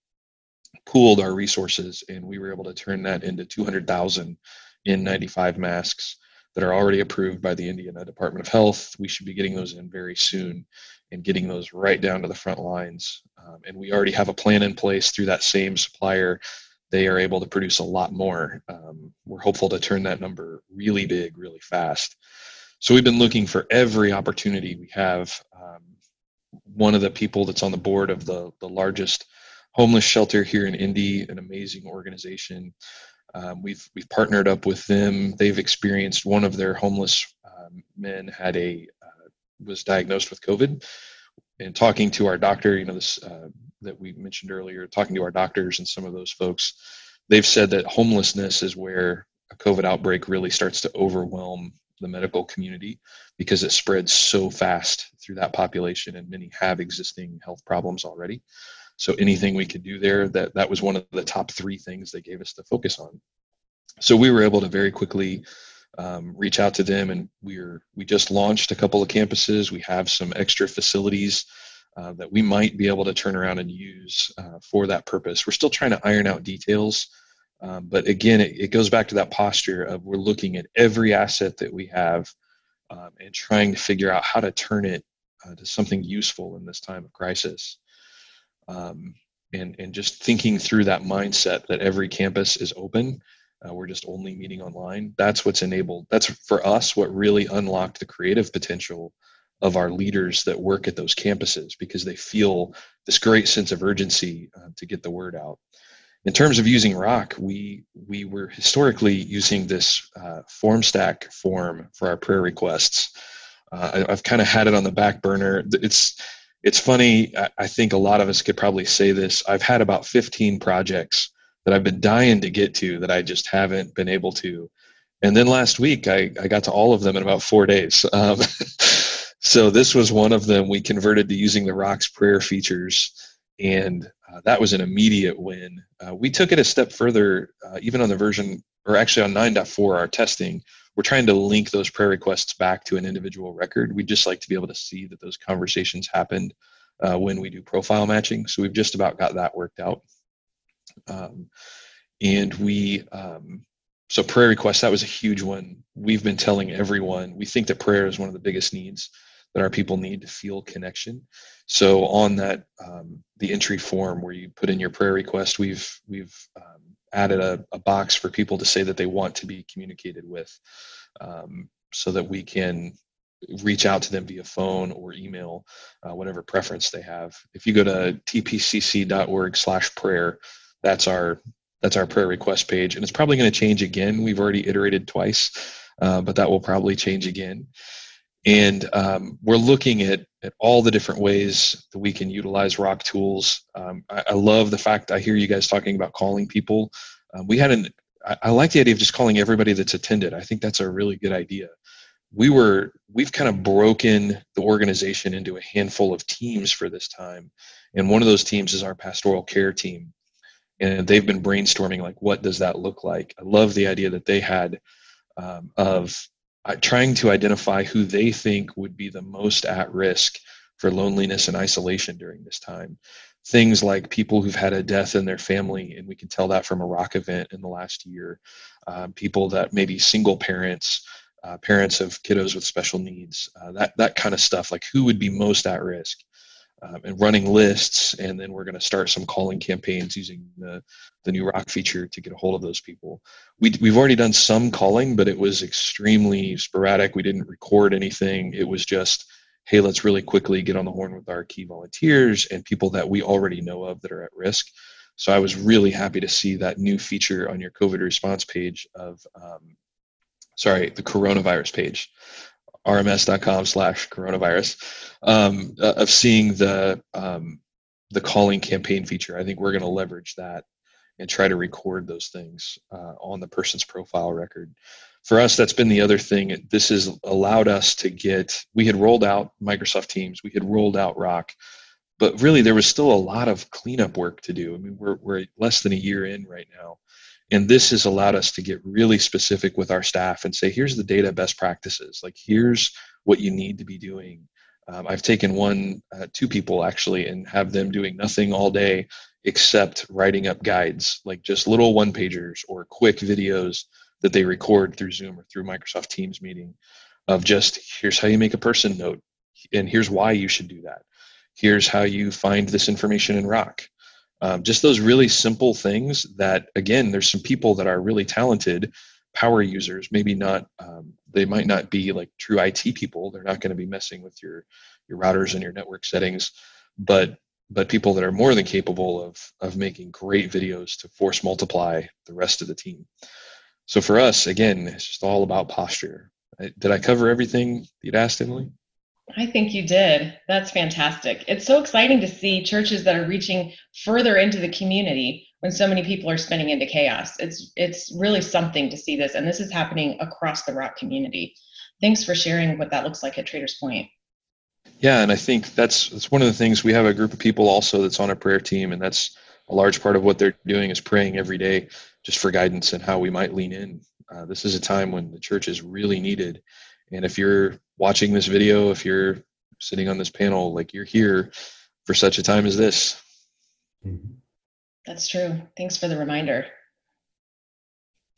pooled our resources, and we were able to turn that into 200,000 N95 masks that are already approved by the Indiana Department of Health. We should be getting those in very soon and getting those right down to the front lines. Um, and we already have a plan in place through that same supplier. They are able to produce a lot more. Um, we're hopeful to turn that number really big, really fast. So we've been looking for every opportunity we have. Um, one of the people that's on the board of the, the largest homeless shelter here in Indy, an amazing organization. Um, we've we've partnered up with them. They've experienced one of their homeless um, men had a uh, was diagnosed with COVID, and talking to our doctor, you know this uh, that we mentioned earlier, talking to our doctors and some of those folks, they've said that homelessness is where a COVID outbreak really starts to overwhelm the medical community because it spreads so fast through that population, and many have existing health problems already. So anything we could do there, that that was one of the top three things they gave us to focus on. So we were able to very quickly um, reach out to them, and we're we just launched a couple of campuses. We have some extra facilities uh, that we might be able to turn around and use uh, for that purpose. We're still trying to iron out details, um, but again, it, it, goes back to that posture of we're looking at every asset that we have um, and trying to figure out how to turn it uh, to something useful in this time of crisis. Um, and, and just thinking through that mindset that every campus is open uh, we're just only meeting online that's what's enabled that's for us what really unlocked the creative potential of our leaders that work at those campuses because they feel this great sense of urgency uh, to get the word out. In terms of using rock we we were historically using this uh, FormStack form for our prayer requests. Uh, I, have kind of had it on the back burner. It's it's funny I, I think a lot of us could probably say this i've had about 15 projects that I've been dying to get to that I just haven't been able to. And then last week, I, I got to all of them in about four days. Um, so this was one of them. We converted to using the Rocks prayer features, and uh, that was an immediate win. Uh, we took it a step further, uh, even on the version, or actually on 9.4, our testing. We're trying to link those prayer requests back to an individual record. We'd just like to be able to see that those conversations happened uh, when we do profile matching. So we've just about got that worked out. Um, and we, um, so prayer requests, that was a huge one. We've been telling everyone, we think that prayer is one of the biggest needs that our people need to feel connection. So on that, um, the entry form where you put in your prayer request, we've, we've um, added a, a, box for people to say that they want to be communicated with um, so that we can reach out to them via phone or email, uh, whatever preference they have. If you go to tpcc.org slash prayer, that's our that's our prayer request page and it's probably going to change again we've already iterated twice uh, but that will probably change again and um, we're looking at, at all the different ways that we can utilize rock tools. Um, I, I, love the fact i hear you guys talking about calling people. Um, we had an I, I like the idea of just calling everybody that's attended. I think that's a really good idea. We were we've kind of broken the organization into a handful of teams for this time. And one of those teams is our pastoral care team. And they've been brainstorming like what does that look like? I love the idea that they had um, of trying to identify who they think would be the most at risk for loneliness and isolation during this time. Things like people who've had a death in their family and we can tell that from a rock event in the last year. Um, people that maybe single parents uh, parents of kiddos with special needs uh, that that kind of stuff like who would be most at risk um, and running lists. And then we're going to start some calling campaigns using the, the new rock feature to get a hold of those people. We, we've already done some calling, but it was extremely sporadic. We didn't record anything. It was just, hey, let's really quickly get on the horn with our key volunteers and people that we already know of that are at risk. So I was really happy to see that new feature on your COVID response page of, um, sorry, the coronavirus page rms.com slash coronavirus um, uh, of seeing the um, the calling campaign feature. I think we're going to leverage that and try to record those things uh, on the person's profile record. For us that's been the other thing. This has allowed us to get we had rolled out microsoft teams we had rolled out rock but really there was still a lot of cleanup work to do. I mean we're, we're less than a year in right now and this has allowed us to get really specific with our staff and say here's the data best practices. Like here's what you need to be doing. Um, i've taken one uh, two people actually and have them doing nothing all day except writing up guides like just little one pagers or quick videos that they record through zoom or through microsoft teams meeting of just here's how you make a person note and here's why you should do that. Here's how you find this information in rock um, just those really simple things that again there's some people that are really talented power users. Maybe not um, they might not be like true it people. They're not going to be messing with your your routers and your network settings. But but people that are more than capable of of making great videos to force multiply the rest of the team. So for us again it's just all about posture. Did i cover everything you'd asked emily I think you did. That's fantastic. It's so exciting to see churches that are reaching further into the community when so many people are spinning into chaos. It's it's really something to see this, and this is happening across the rock community. Thanks for sharing what that looks like at Traders Point. Yeah, and I think that's that's one of the things we have a group of people also that's on a prayer team, and that's a large part of what they're doing is praying every day just for guidance and how we might lean in. Uh, this is a time when the church is really needed and if you're watching this video, if you're sitting on this panel, like you're here for such a time as this. That's true. Thanks for the reminder.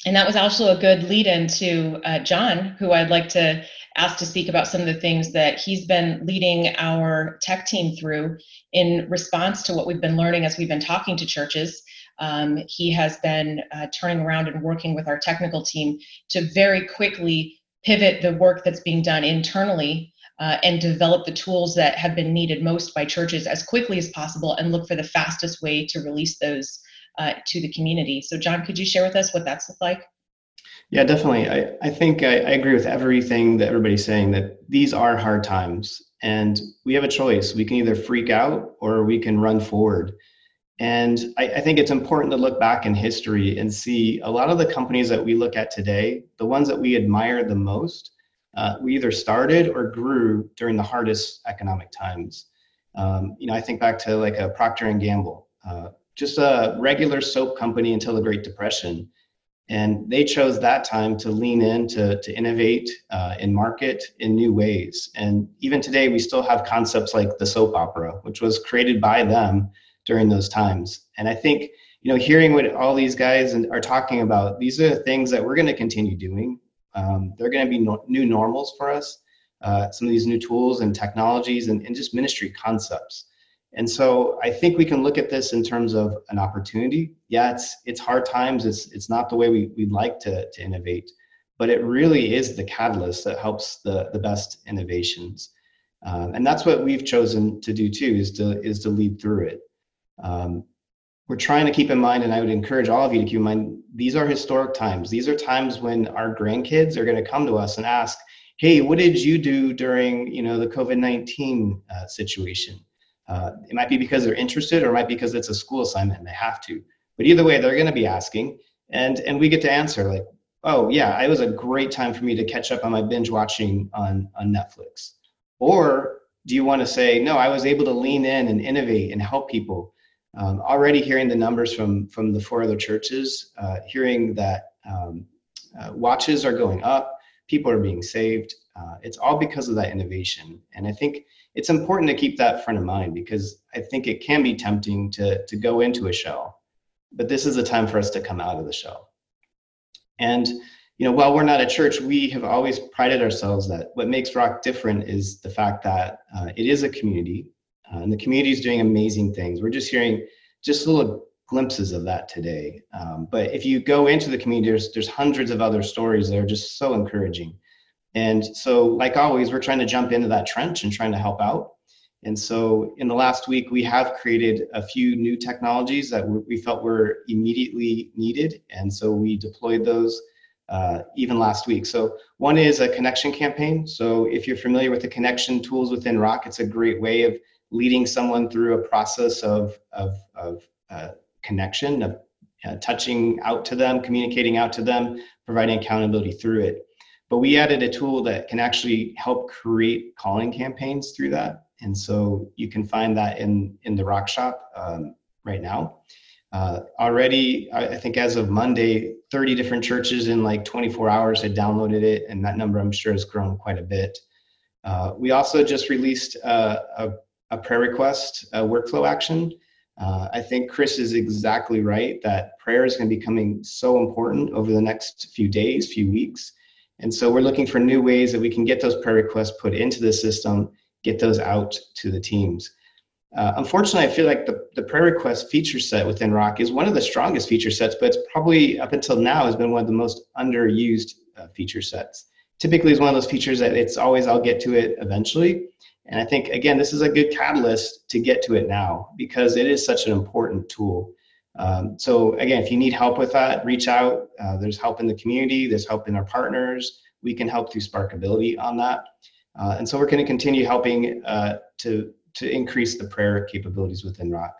and that was also a good lead in to uh, John, who I'd like to ask to speak about some of the things that he's been leading our tech team through in response to what we've been learning as we've been talking to churches. Um, he has been uh, turning around and working with our technical team to very quickly pivot the work that's being done internally uh, and develop the tools that have been needed most by churches as quickly as possible and look for the fastest way to release those uh, to the community. So, John, could you share with us what that's looked like? Yeah, definitely. I, I think I, I agree with everything that everybody's saying that these are hard times and we have a choice. We can either freak out or we can run forward. And I, I, think it's important to look back in history and see a lot of the companies that we look at today, the ones that we admire the most, uh, we either started or grew during the hardest economic times. Um, you know, I think back to like a Procter and Gamble, uh, just a regular soap company until the Great Depression and they chose that time to lean in to, to innovate uh, and market in new ways. And even today, we still have concepts like the soap opera, which was created by them during those times. And I think, you know, hearing what all these guys are talking about, these are the things that we're going to continue doing. Um, they're going to be no, new normals for us. Uh, some of these new tools and technologies and, and just ministry concepts. And so I think we can look at this in terms of an opportunity. Yeah, it's it's hard times. It's it's not the way we, we'd like to, to innovate, but it really is the catalyst that helps the, the best innovations. Um, and that's what we've chosen to do too, is to is to lead through it. Um, we're trying to keep in mind, and I would encourage all of you to keep in mind, these are historic times. These are times when our grandkids are going to come to us and ask, "Hey, what did you do during you know the COVID nineteen uh, situation?" Uh, it might be because they're interested or it might be because it's a school assignment and they have to. But either way, they're going to be asking. And, and we get to answer like, oh, yeah, it was a great time for me to catch up on my binge watching on, on Netflix. Or do you want to say, no, I was able to lean in and innovate and help people? Um, already hearing the numbers from, from the four other churches, uh, hearing that um, uh, watches are going up, people are being saved. Uh, it's all because of that innovation. And I think it's important to keep that front of mind because I think it can be tempting to, to go into a shell, but this is a time for us to come out of the shell. And you know, while we're not a church, we have always prided ourselves that what makes Rock different is the fact that uh, it is a community, uh, and the community is doing amazing things. We're just hearing just little glimpses of that today. Um, but if you go into the community, there's, there's hundreds of other stories that are just so encouraging. And so, like always, we're trying to jump into that trench and trying to help out. And so, in the last week, we have created a few new technologies that we felt were immediately needed. And so, we deployed those uh, even last week. So, one is a connection campaign. So, if you're familiar with the connection tools within Rock, it's a great way of leading someone through a process of, of, of uh, connection, of uh, touching out to them, communicating out to them, providing accountability through it. But we added a tool that can actually help create calling campaigns through that. And so you can find that in, in the Rock Shop um, right now. Uh, already, I think as of Monday, 30 different churches in like 24 hours had downloaded it, and that number I'm sure has grown quite a bit. Uh, we also just released uh, a, a, prayer request a workflow action. Uh, I think Chris is exactly right that prayer is going to be becoming so important over the next few days, few weeks. And so we're looking for new ways that we can get those prayer requests put into the system, get those out to the teams. Uh, unfortunately, I feel like the, the prayer request feature set within Rock is one of the strongest feature sets, but it's probably up until now has been one of the most underused uh, feature sets. Typically, is one of those features that it's always I'll get to it eventually. And I think again, this is a good catalyst to get to it now because it is such an important tool. Um, so again, if you need help with that, reach out. Uh, there's help in the community. There's help in our partners. We can help through Sparkability on that. Uh, and so we're going to continue helping uh, to to increase the prayer capabilities within Rock.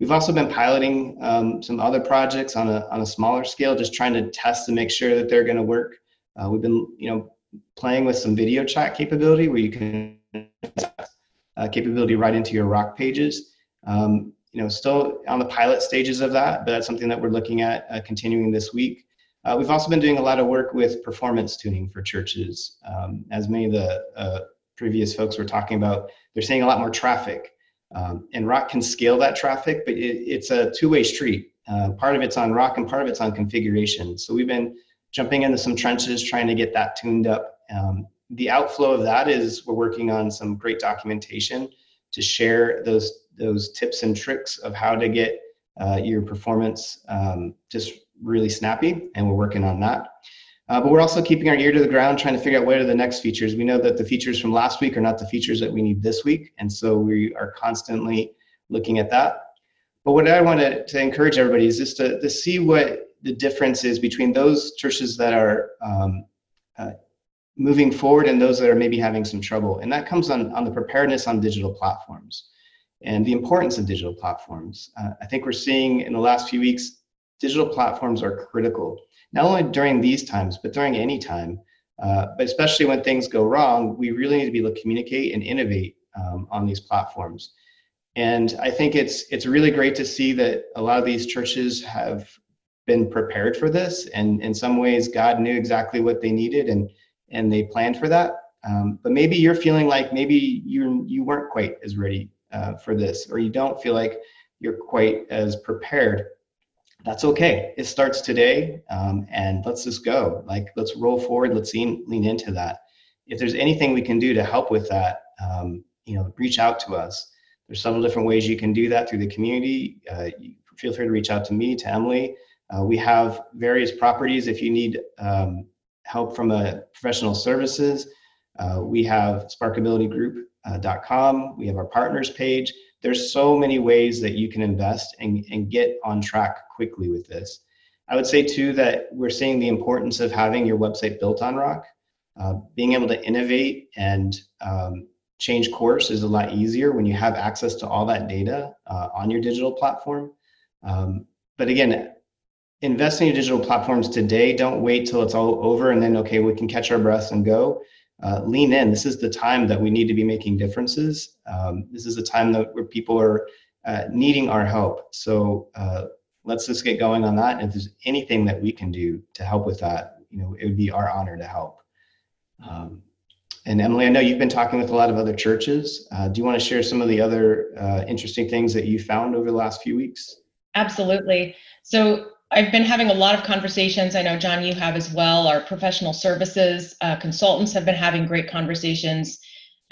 We've also been piloting um, some other projects on a on a smaller scale, just trying to test and make sure that they're going to work. Uh, we've been you know playing with some video chat capability where you can uh, capability right into your Rock pages. Um, you know, still on the pilot stages of that, but that's something that we're looking at uh, continuing this week. Uh, we've also been doing a lot of work with performance tuning for churches. Um, as many of the uh, previous folks were talking about, they're seeing a lot more traffic. Um, and Rock can scale that traffic, but it, it's a two-way street. Uh, part of it's on rock and part of it's on configuration. So we've been jumping into some trenches trying to get that tuned up. Um, the outflow of that is we're working on some great documentation to share those those tips and tricks of how to get uh, your performance um, just really snappy, and we're working on that. Uh, but we're also keeping our ear to the ground, trying to figure out what are the next features. We know that the features from last week are not the features that we need this week, and so we are constantly looking at that. But what I want to, encourage everybody is just to, to see what the difference is between those churches that are um, uh, moving forward and those that are maybe having some trouble. And that comes on, on the preparedness on digital platforms and the importance of digital platforms. Uh, I think we're seeing in the last few weeks, digital platforms are critical, not only during these times, but during any time. Uh, but especially when things go wrong, we really need to be able to communicate and innovate um, on these platforms. And I think it's it's really great to see that a lot of these churches have been prepared for this, and in some ways, God knew exactly what they needed, and and they planned for that. Um, but maybe you're feeling like maybe you you weren't quite as ready uh, for this, or you don't feel like you're quite as prepared. That's okay. It starts today, um, and let's just go. Like let's roll forward. Let's lean lean into that. If there's anything we can do to help with that, um, you know, reach out to us. There's several different ways you can do that through the community. Uh, feel free to reach out to me, to Emily. Uh, we have various properties if you need um, help from a professional services. Uh, we have sparkabilitygroup.com. Uh, we have our partners page. There's so many ways that you can invest and, and get on track quickly with this. I would say too that we're seeing the importance of having your website built on Rock. Uh, being able to innovate and um, change course is a lot easier when you have access to all that data uh, on your digital platform. Um, but again, investing in digital platforms today, don't wait till it's all over and then, okay, we can catch our breath and go. Uh, lean in. This is the time that we need to be making differences. Um, this is the time that where people are uh, needing our help. So uh, let's just get going on that. And if there's anything that we can do to help with that, you know, it would be our honor to help. Um, and Emily, I know you've been talking with a lot of other churches. Uh, do you want to share some of the other uh, interesting things that you found over the last few weeks? Absolutely. So I've been having a lot of conversations. I know, John, you have as well. Our professional services uh, consultants have been having great conversations.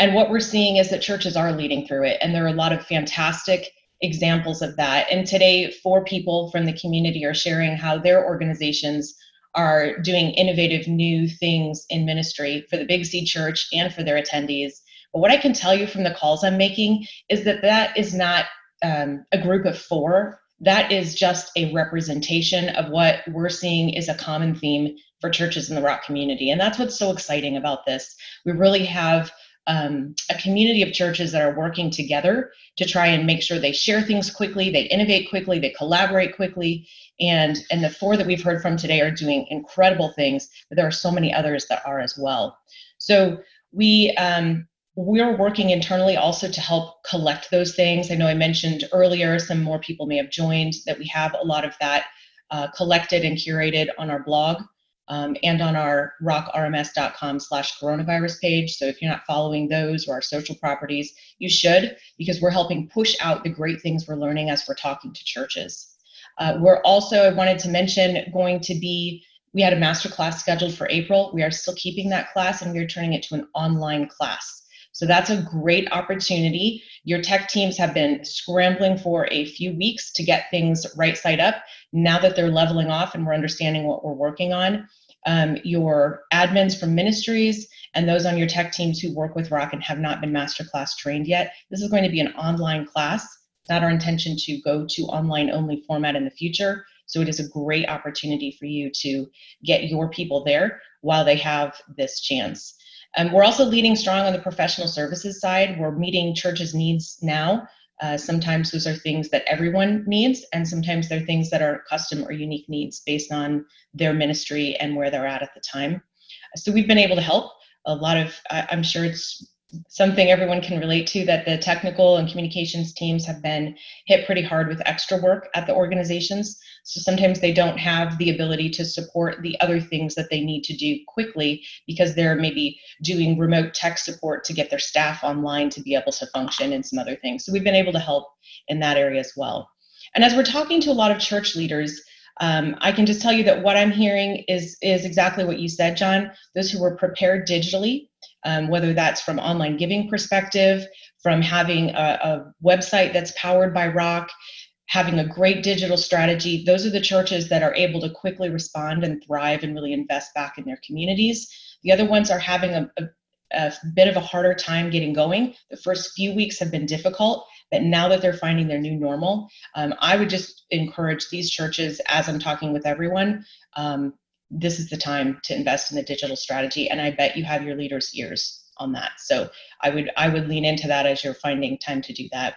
And what we're seeing is that churches are leading through it. And there are a lot of fantastic examples of that. And today, four people from the community are sharing how their organizations are doing innovative new things in ministry for the Big C Church and for their attendees. But what I can tell you from the calls I'm making is that that is not um, a group of four. That is just a representation of what we're seeing is a common theme for churches in the Rock community. And that's what's so exciting about this. We really have um, a community of churches that are working together to try and make sure they share things quickly, they innovate quickly, they collaborate quickly, and and the four that we've heard from today are doing incredible things. But there are so many others that are as well. So we um, we're working internally also to help collect those things. I know I mentioned earlier some more people may have joined that we have a lot of that uh, collected and curated on our blog um, and on our rockrms.com slash coronavirus page. So if you're not following those or our social properties, you should because we're helping push out the great things we're learning as we're talking to churches. Uh, we're also, I wanted to mention, going to be, we had a master class scheduled for April. We are still keeping that class and we're turning it to an online class. So that's a great opportunity. Your tech teams have been scrambling for a few weeks to get things right side up. Now that they're leveling off and we're understanding what we're working on, um, your admins from ministries and those on your tech teams who work with Rock and have not been masterclass trained yet, this is going to be an online class. It's not our intention to go to online only format in the future. So it is a great opportunity for you to get your people there while they have this chance. Um, we're also leading strong on the professional services side. We're meeting churches' needs now. Uh, sometimes those are things that everyone needs, and sometimes they're things that are custom or unique needs based on their ministry and where they're at at the time. So we've been able to help. A lot of, I'm sure it's something everyone can relate to that the technical and communications teams have been hit pretty hard with extra work at the organizations. So sometimes they don't have the ability to support the other things that they need to do quickly because they're maybe doing remote tech support to get their staff online to be able to function and some other things. So we've been able to help in that area as well. And as we're talking to a lot of church leaders, um, I can just tell you that what I'm hearing is is exactly what you said, John. Those who were prepared digitally, um, whether that's from online giving perspective, from having a, a website that's powered by Rock, having a great digital strategy. Those are the churches that are able to quickly respond and thrive and really invest back in their communities. The other ones are having a, a, a bit of a harder time getting going. The first few weeks have been difficult, but now that they're finding their new normal, um, I would just encourage these churches, as I'm talking with everyone, um, this is the time to invest in the digital strategy. And I bet you have your leaders' ears on that. So I would I would lean into that as you're finding time to do that.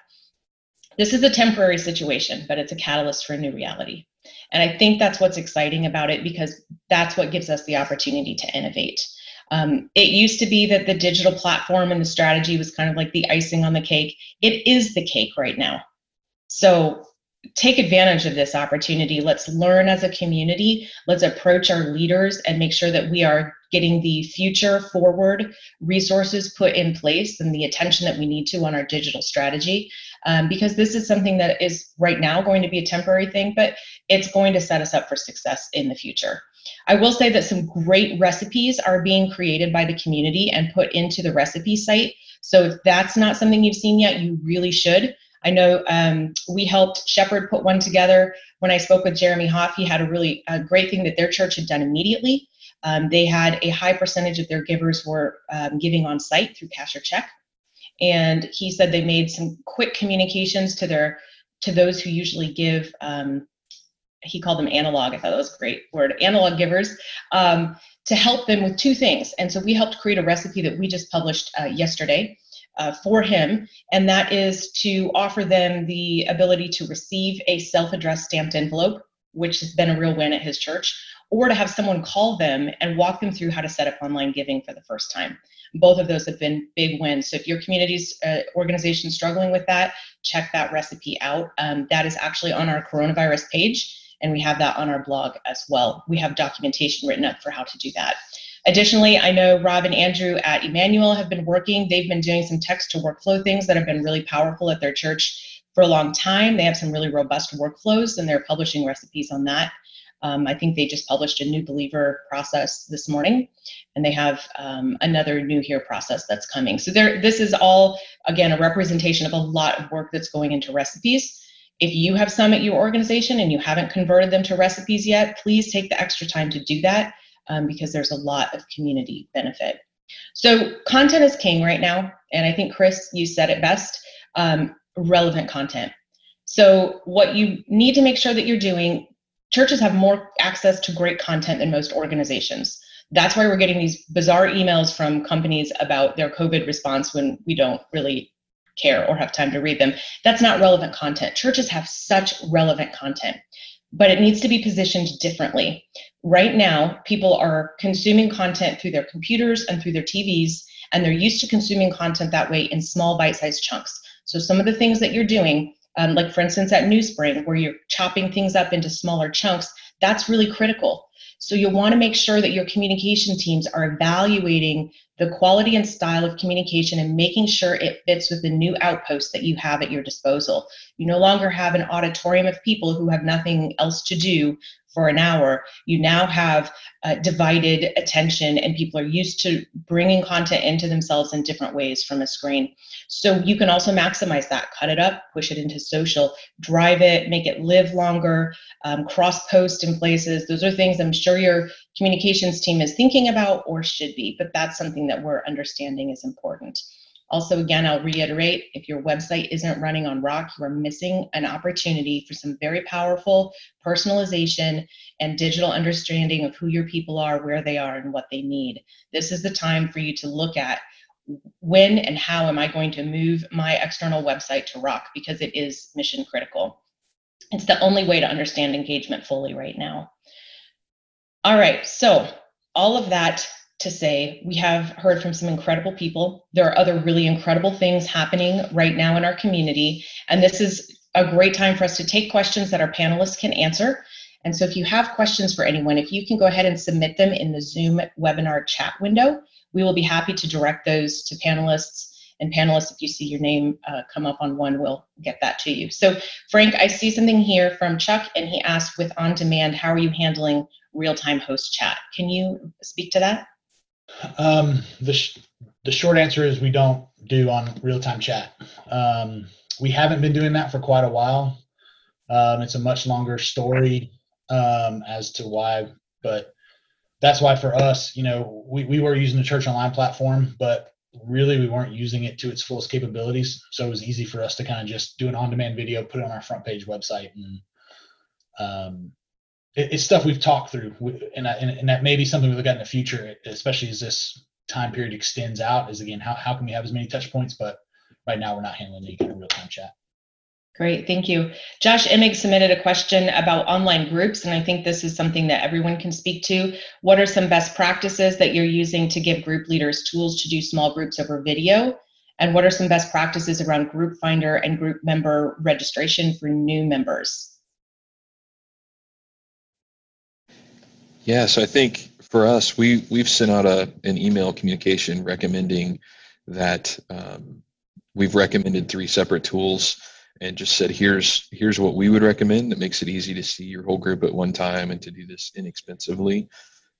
This is a temporary situation, but it's a catalyst for a new reality. And I think that's what's exciting about it because that's what gives us the opportunity to innovate. Um, it used to be that the digital platform and the strategy was kind of like the icing on the cake. It is the cake right now. So take advantage of this opportunity. Let's learn as a community. Let's approach our leaders and make sure that we are getting the future forward resources put in place and the attention that we need to on our digital strategy. Um, because this is something that is right now going to be a temporary thing, but it's going to set us up for success in the future. I will say that some great recipes are being created by the community and put into the recipe site. So if that's not something you've seen yet, you really should. I know um, we helped Shepherd put one together. When I spoke with Jeremy Hoff, he had a really great thing that their church had done immediately. Um, they had a high percentage of their givers were um, giving on site through cash or check, and he said they made some quick communications to their to those who usually give um, he called them analog. I thought that was a great word, analog givers, um, to help them with two things. And so we helped create a recipe that we just published uh, yesterday uh, for him, and that is to offer them the ability to receive a self addressed stamped envelope, which has been a real win at his church, or to have someone call them and walk them through how to set up online giving for the first time. Both of those have been big wins. So if your community's uh, organization is struggling with that, check that recipe out. Um, that is actually on our coronavirus page and we have that on our blog as well. We have documentation written up for how to do that. Additionally, I know Rob and Andrew at Emmanuel have been working. They've been doing some text to workflow things that have been really powerful at their church for a long time. They have some really robust workflows and they're publishing recipes on that. Um, I think they just published a new believer process this morning, and they have um, another new here process that's coming. So there, this is all again a representation of a lot of work that's going into recipes. If you have some at your organization and you haven't converted them to recipes yet, please take the extra time to do that um, because there's a lot of community benefit. So, content is king right now. And I think, Chris, you said it best um, relevant content. So, what you need to make sure that you're doing, churches have more access to great content than most organizations. That's why we're getting these bizarre emails from companies about their COVID response when we don't really care or have time to read them. That's not relevant content. Churches have such relevant content, but it needs to be positioned differently. Right now, people are consuming content through their computers and through their TVs, and they're used to consuming content that way in small bite sized chunks. So, some of the things that you're doing, um, like for instance at NewSpring, where you're chopping things up into smaller chunks, that's really critical. So, you'll want to make sure that your communication teams are evaluating the quality and style of communication and making sure it fits with the new outpost that you have at your disposal. You no longer have an auditorium of people who have nothing else to do for an hour. You now have uh, divided attention, and people are used to bringing content into themselves in different ways from a screen. So you can also maximize that, cut it up, push it into social, drive it, make it live longer, um, cross post in places. Those are things I'm sure your communications team is thinking about or should be, but that's something that we're understanding is important. Also, again, I'll reiterate if your website isn't running on Rock, you are missing an opportunity for some very powerful personalization and digital understanding of who your people are, where they are, and what they need. This is the time for you to look at when and how am I going to move my external website to Rock because it is mission critical. It's the only way to understand engagement fully right now. All right, so all of that to say we have heard from some incredible people. There are other really incredible things happening right now in our community. And this is a great time for us to take questions that our panelists can answer. And so if you have questions for anyone, if you can go ahead and submit them in the Zoom webinar chat window, we will be happy to direct those to panelists And panelists, if you see your name uh, come up on one, we'll get that to you. So, Frank, I see something here from Chuck, and he asked with on demand, how are you handling real time host chat? Can you speak to that? Um, the, sh- the short answer is we don't do on real time chat. Um, we haven't been doing that for quite a while. Um, it's a much longer story um, as to why, but that's why for us, you know, we, we were using the church online platform, but really we weren't using it to its fullest capabilities. So it was easy for us to kind of just do an on-demand video, put it on our front page website, and um, it, it's stuff we've talked through, and, and, and that may be something we look at in the future, especially as this time period extends out. Is again, how how can we have as many touch points? But right now, we're not handling any kind of real-time chat. Great, thank you. Josh Emig submitted a question about online groups, and I think this is something that everyone can speak to. What are some best practices that you're using to give group leaders tools to do small groups over video? And what are some best practices around Group Finder and group member registration for new members? Yeah, so I think for us, we we've sent out a an email communication recommending that um, we've recommended three separate tools and just said here's here's what we would recommend that makes it easy to see your whole group at one time and to do this inexpensively.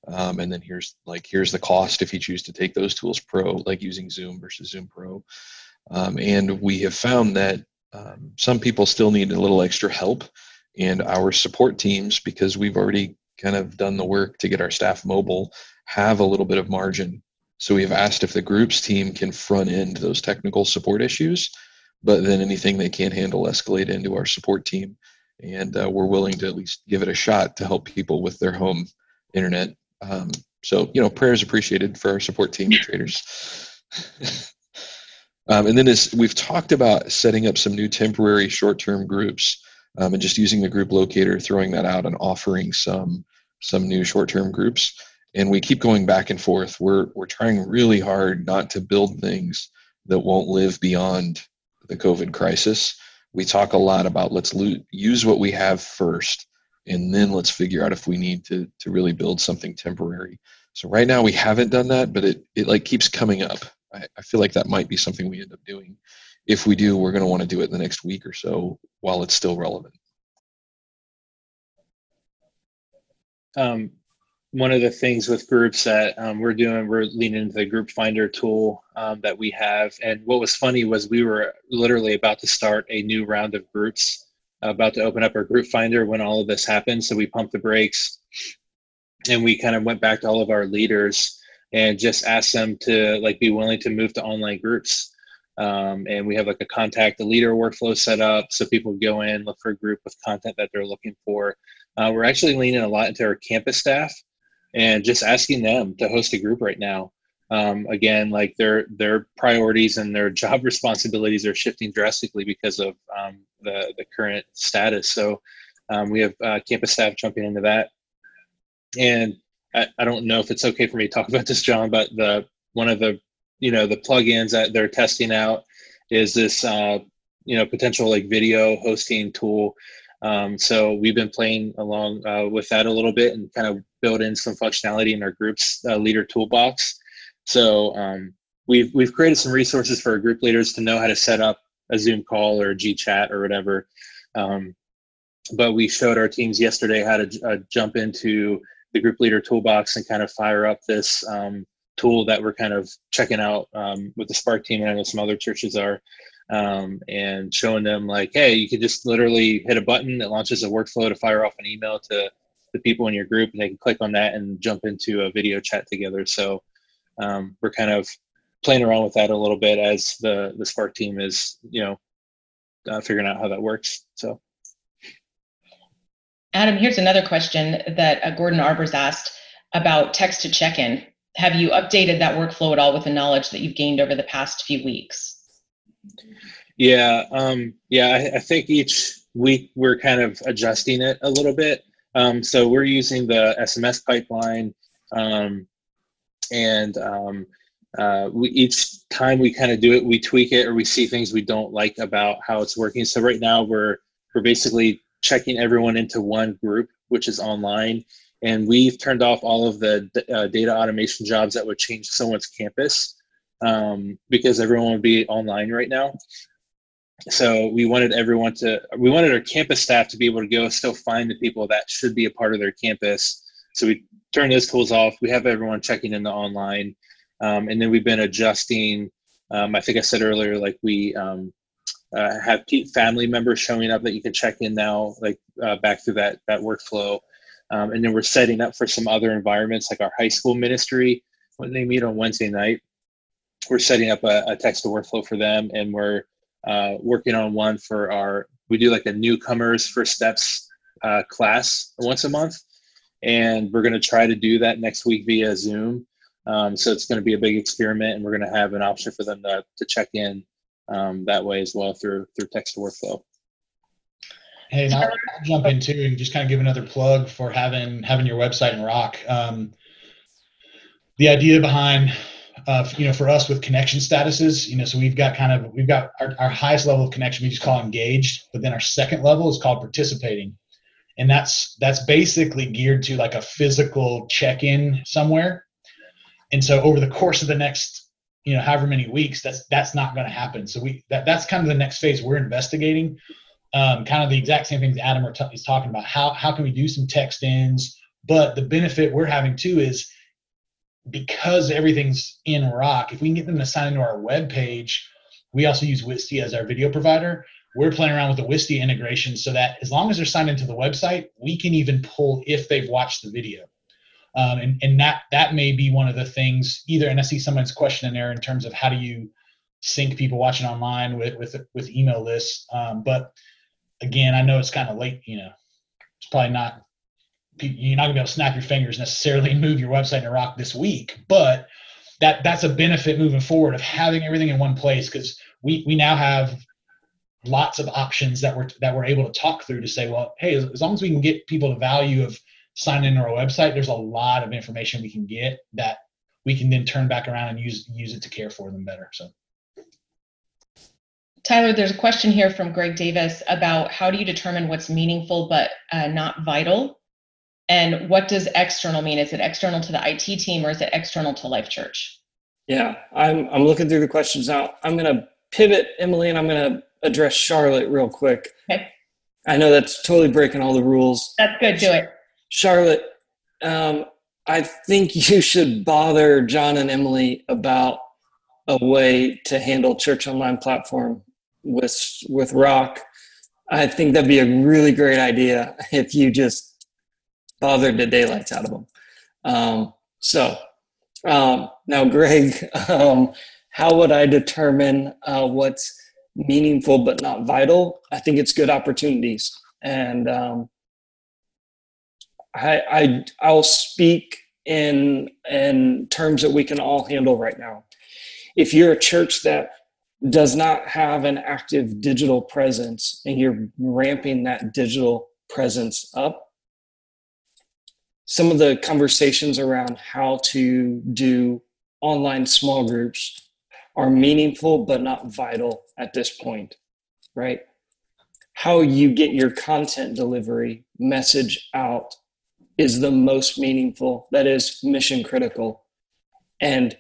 Um, and then here's like here's the cost if you choose to take those tools pro like using zoom versus zoom pro. Um, and we have found that um, some people still need a little extra help and our support teams because we've already kind of done the work to get our staff mobile have a little bit of margin. So we've asked if the groups team can front end those technical support issues but then anything they can't handle escalate into our support team. And uh, we're willing to at least give it a shot to help people with their home internet. Um, so you know prayers appreciated for our support team traders. Um, and then as we've talked about setting up some new temporary short-term groups um, and just using the group locator throwing that out and offering some some new short-term groups and we keep going back and forth we're we're trying really hard not to build things that won't live beyond the COVID crisis, we talk a lot about let's lo- use what we have first, and then let's figure out if we need to to really build something temporary. So right now we haven't done that, but it it like keeps coming up. I, I feel like that might be something we end up doing. If we do, we're going to want to do it in the next week or so while it's still relevant. Um, one of the things with groups that um, we're doing, we're leaning into the group finder tool um, that we have. And what was funny was we were literally about to start a new round of groups, about to open up our group finder when all of this happened. So we pumped the brakes and we kind of went back to all of our leaders and just asked them to like be willing to move to online groups. Um, and we have like a contact the leader workflow set up so people go in, look for a group with content that they're looking for. Uh, we're actually leaning a lot into our campus staff and just asking them to host a group right now. Um, again, like their their priorities and their job responsibilities are shifting drastically because of um, the the current status. So um, we have uh, campus staff jumping into that, and I, I don't know if it's okay for me to talk about this, John, but the one of the you know the plugins that they're testing out is this uh, you know potential like video hosting tool um, so we've been playing along uh, with that a little bit and kind of build in some functionality in our group's uh, leader toolbox. So um, we've we've created some resources for our group leaders to know how to set up a Zoom call or a G chat or whatever. Um, but we showed our teams yesterday how to uh, jump into the group leader toolbox and kind of fire up this um, tool that we're kind of checking out um, with the Spark team, and I know some other churches are um, and showing them like, hey, you can just literally hit a button that launches a workflow to fire off an email to the people in your group, and they can click on that and jump into a video chat together. So um, we're kind of playing around with that a little bit as the the Spark team is, you know, uh, figuring out how that works. So. Adam, here's another question that uh, Gordon Arbors asked about text to check-in. Have you updated that workflow at all with the knowledge that you've gained over the past few weeks? Yeah, um, yeah. I, I, think each week we're kind of adjusting it a little bit. Um, so we're using the SMS pipeline, um, and um, uh, we, each time we kind of do it, we tweak it or we see things we don't like about how it's working. So right now we're we're basically checking everyone into one group, which is online, and we've turned off all of the uh, data automation jobs that would change someone's campus um, because everyone would be online right now. So we wanted everyone to, we wanted our campus staff to be able to go still find the people that should be a part of their campus. So we turned those tools off. We have everyone checking in the online. Um, and then we've been adjusting. Um, I think I said earlier, like we um, uh, have family members showing up that you can check in now, like uh, back through that that workflow. Um, and then we're setting up for some other environments, like our high school ministry when they meet on Wednesday night. We're setting up a, a text to workflow for them, and we're uh, working on one for our. We do like a newcomers first steps uh, class once a month, and we're going to try to do that next week via Zoom. Um, so it's going to be a big experiment, and we're going to have an option for them to, to check in um, that way as well through through text to workflow. Hey, and I'll, jump in too and just kind of give another plug for having having your website in Rock. Um, the idea behind, uh, you know, for us with connection statuses, you know, so we've got kind of we've got our, our highest level of connection we just call engaged, but then our second level is called participating, and that's that's basically geared to like a physical check-in somewhere. And so over the course of the next you know however many weeks that's that's not going to happen. So we that, that's kind of the next phase we're investigating. Um, kind of the exact same things adam t- is talking about. How how can we do some text ins but the benefit we're having too is because everything's in rock if we can get them to sign into our web page we also use Wistia as our video provider. We're playing around with the Wistia integration so that as long as they're signed into the website we can even pull if they've watched the video. Um, and, and that that may be one of the things either and i see someone's question in there in terms of how do you sync people watching online with with with email lists. Um, but again i know it's kind of late you know it's probably not you're not gonna be able to snap your fingers necessarily and move your website to rock this week but that that's a benefit moving forward of having everything in one place because we we now have lots of options that we're that we're able to talk through to say well hey as, as long as we can get people the value of signing into our website, there's a lot of information we can get that we can then turn back around and use use it to care for them better. So Tyler, there's a question here from Greg Davis about how do you determine what's meaningful but uh, not vital? And what does external mean? Is it external to the IT team or is it external to Life Church? Yeah, I'm, I'm looking through the questions now. I'm going to pivot, Emily, and I'm going to address Charlotte real quick. Okay. I know that's totally breaking all the rules. That's good. Do it. Charlotte, um, I think you should bother John and Emily about a way to handle church online platform with with Rock. I think that'd be a really great idea if you just bothered the daylights out of them. Um, so um, now, Greg, um, how would I determine uh, what's meaningful but not vital? I think it's good opportunities, and um, I, I I'll speak in in terms that we can all handle right now. If you're a church that does not have an active digital presence and you're ramping that digital presence up, some of the conversations around how to do online small groups are meaningful but not vital at this point, right? How you get your content delivery message out is the most meaningful, that is mission critical, and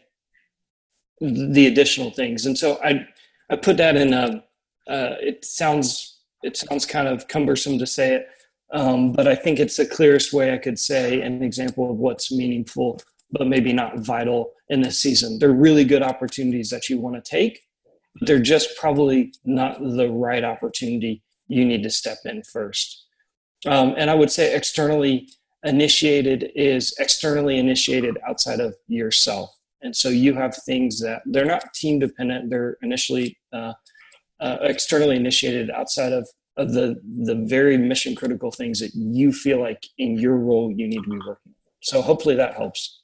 the additional things. And so I, I put that in a, uh, it sounds, it sounds kind of cumbersome to say it, um, but I think it's the clearest way I could say an example of what's meaningful, but maybe not vital in this season. They're really good opportunities that you want to take. They're just probably not the right opportunity. You need to step in first. Um, and I would say externally, initiated is externally initiated outside of yourself. And so you have things that they're not team dependent, they're initially uh, uh, externally initiated outside of, of the, the very mission critical things that you feel like in your role you need to be working. So hopefully that helps.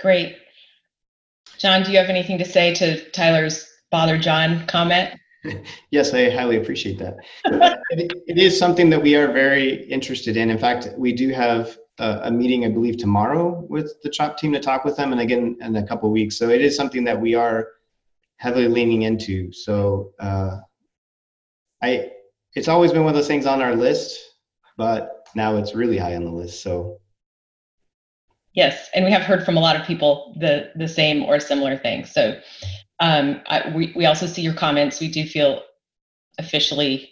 Great. John, do you have anything to say to Tyler's bother John comment? yes, I highly appreciate that. it, it is something that we are very interested in. In fact, we do have a, a, meeting, I believe, tomorrow with the CHOP team to talk with them, and again in a couple weeks. So it is something that we are heavily leaning into. So uh, I, it's always been one of those things on our list, but now it's really high on the list. So Yes, and we have heard from a lot of people the the same or similar thing. So um, I, we we also see your comments. We do feel officially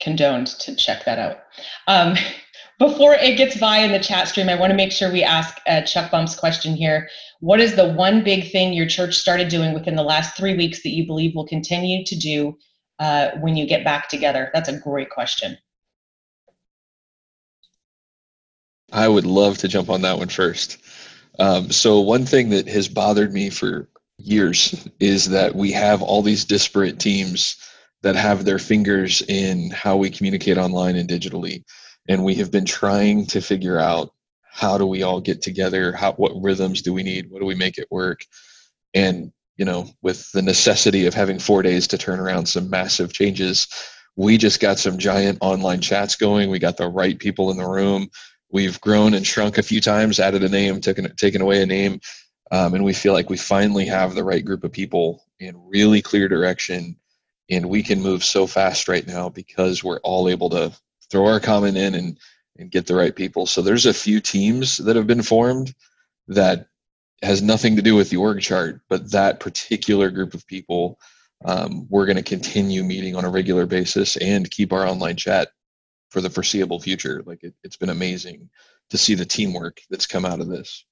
condoned to check that out. Um, before it gets by in the chat stream, I want to make sure we ask uh, Chuck Bump's question here. What is the one big thing your church started doing within the last three weeks that you believe will continue to do uh, when you get back together? That's a great question. I would love to jump on that one first. Um, so, one thing that has bothered me for years is that we have all these disparate teams that have their fingers in how we communicate online and digitally. And we have been trying to figure out how do we all get together? How, what rhythms do we need? What do we make it work? And, you know, with the necessity of having four days to turn around some massive changes, we just got some giant online chats going. We got the right people in the room We've grown and shrunk a few times, added a name, taken taken away a name, um, and we feel like we finally have the right group of people in really clear direction, and we can move so fast right now because we're all able to throw our comment in and and get the right people. So there's a few teams that have been formed that has nothing to do with the org chart, but that particular group of people, um, we're going to continue meeting on a regular basis and keep our online chat for the foreseeable future. Like it, it's been amazing to see the teamwork that's come out of this.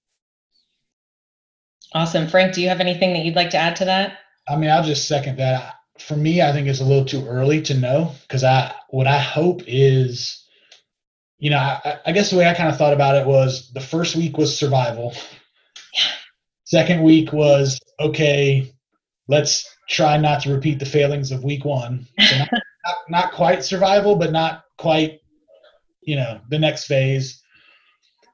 Awesome. Frank, do you have anything that you'd like to add to that? I mean, I'll just second that. For me, I think it's a little too early to know because I what I hope is, you know, I, I guess the way I kind of thought about it was the first week was survival. Second week was okay, let's try not to repeat the failings of week one. So not, not, not quite survival, but not quite, you know, the next phase.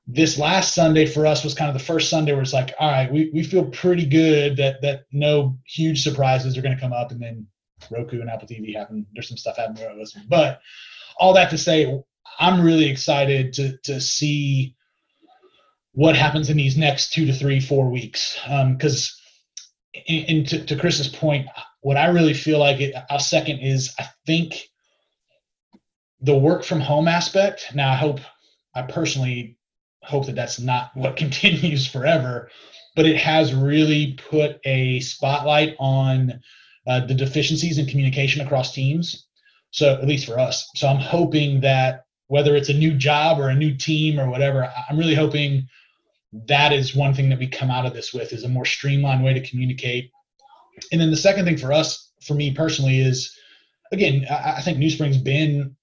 This last Sunday for us was kind of the first Sunday where it's like, all right, we, we feel pretty good that that no huge surprises are going to come up, and then Roku and Apple TV happen. There's some stuff happening but all that to say, I'm really excited to to see what happens in these next two to three, four weeks. Because, um, and to, to Chris's point, what I really feel like it, I'll second is I think the work from home aspect now i hope i personally hope that that's not what continues forever but it has really put a spotlight on uh, the deficiencies in communication across teams so at least for us so i'm hoping that whether it's a new job or a new team or whatever i'm really hoping that is one thing that we come out of this with is a more streamlined way to communicate and then the second thing for us for me personally is again i, I think NewSpring's been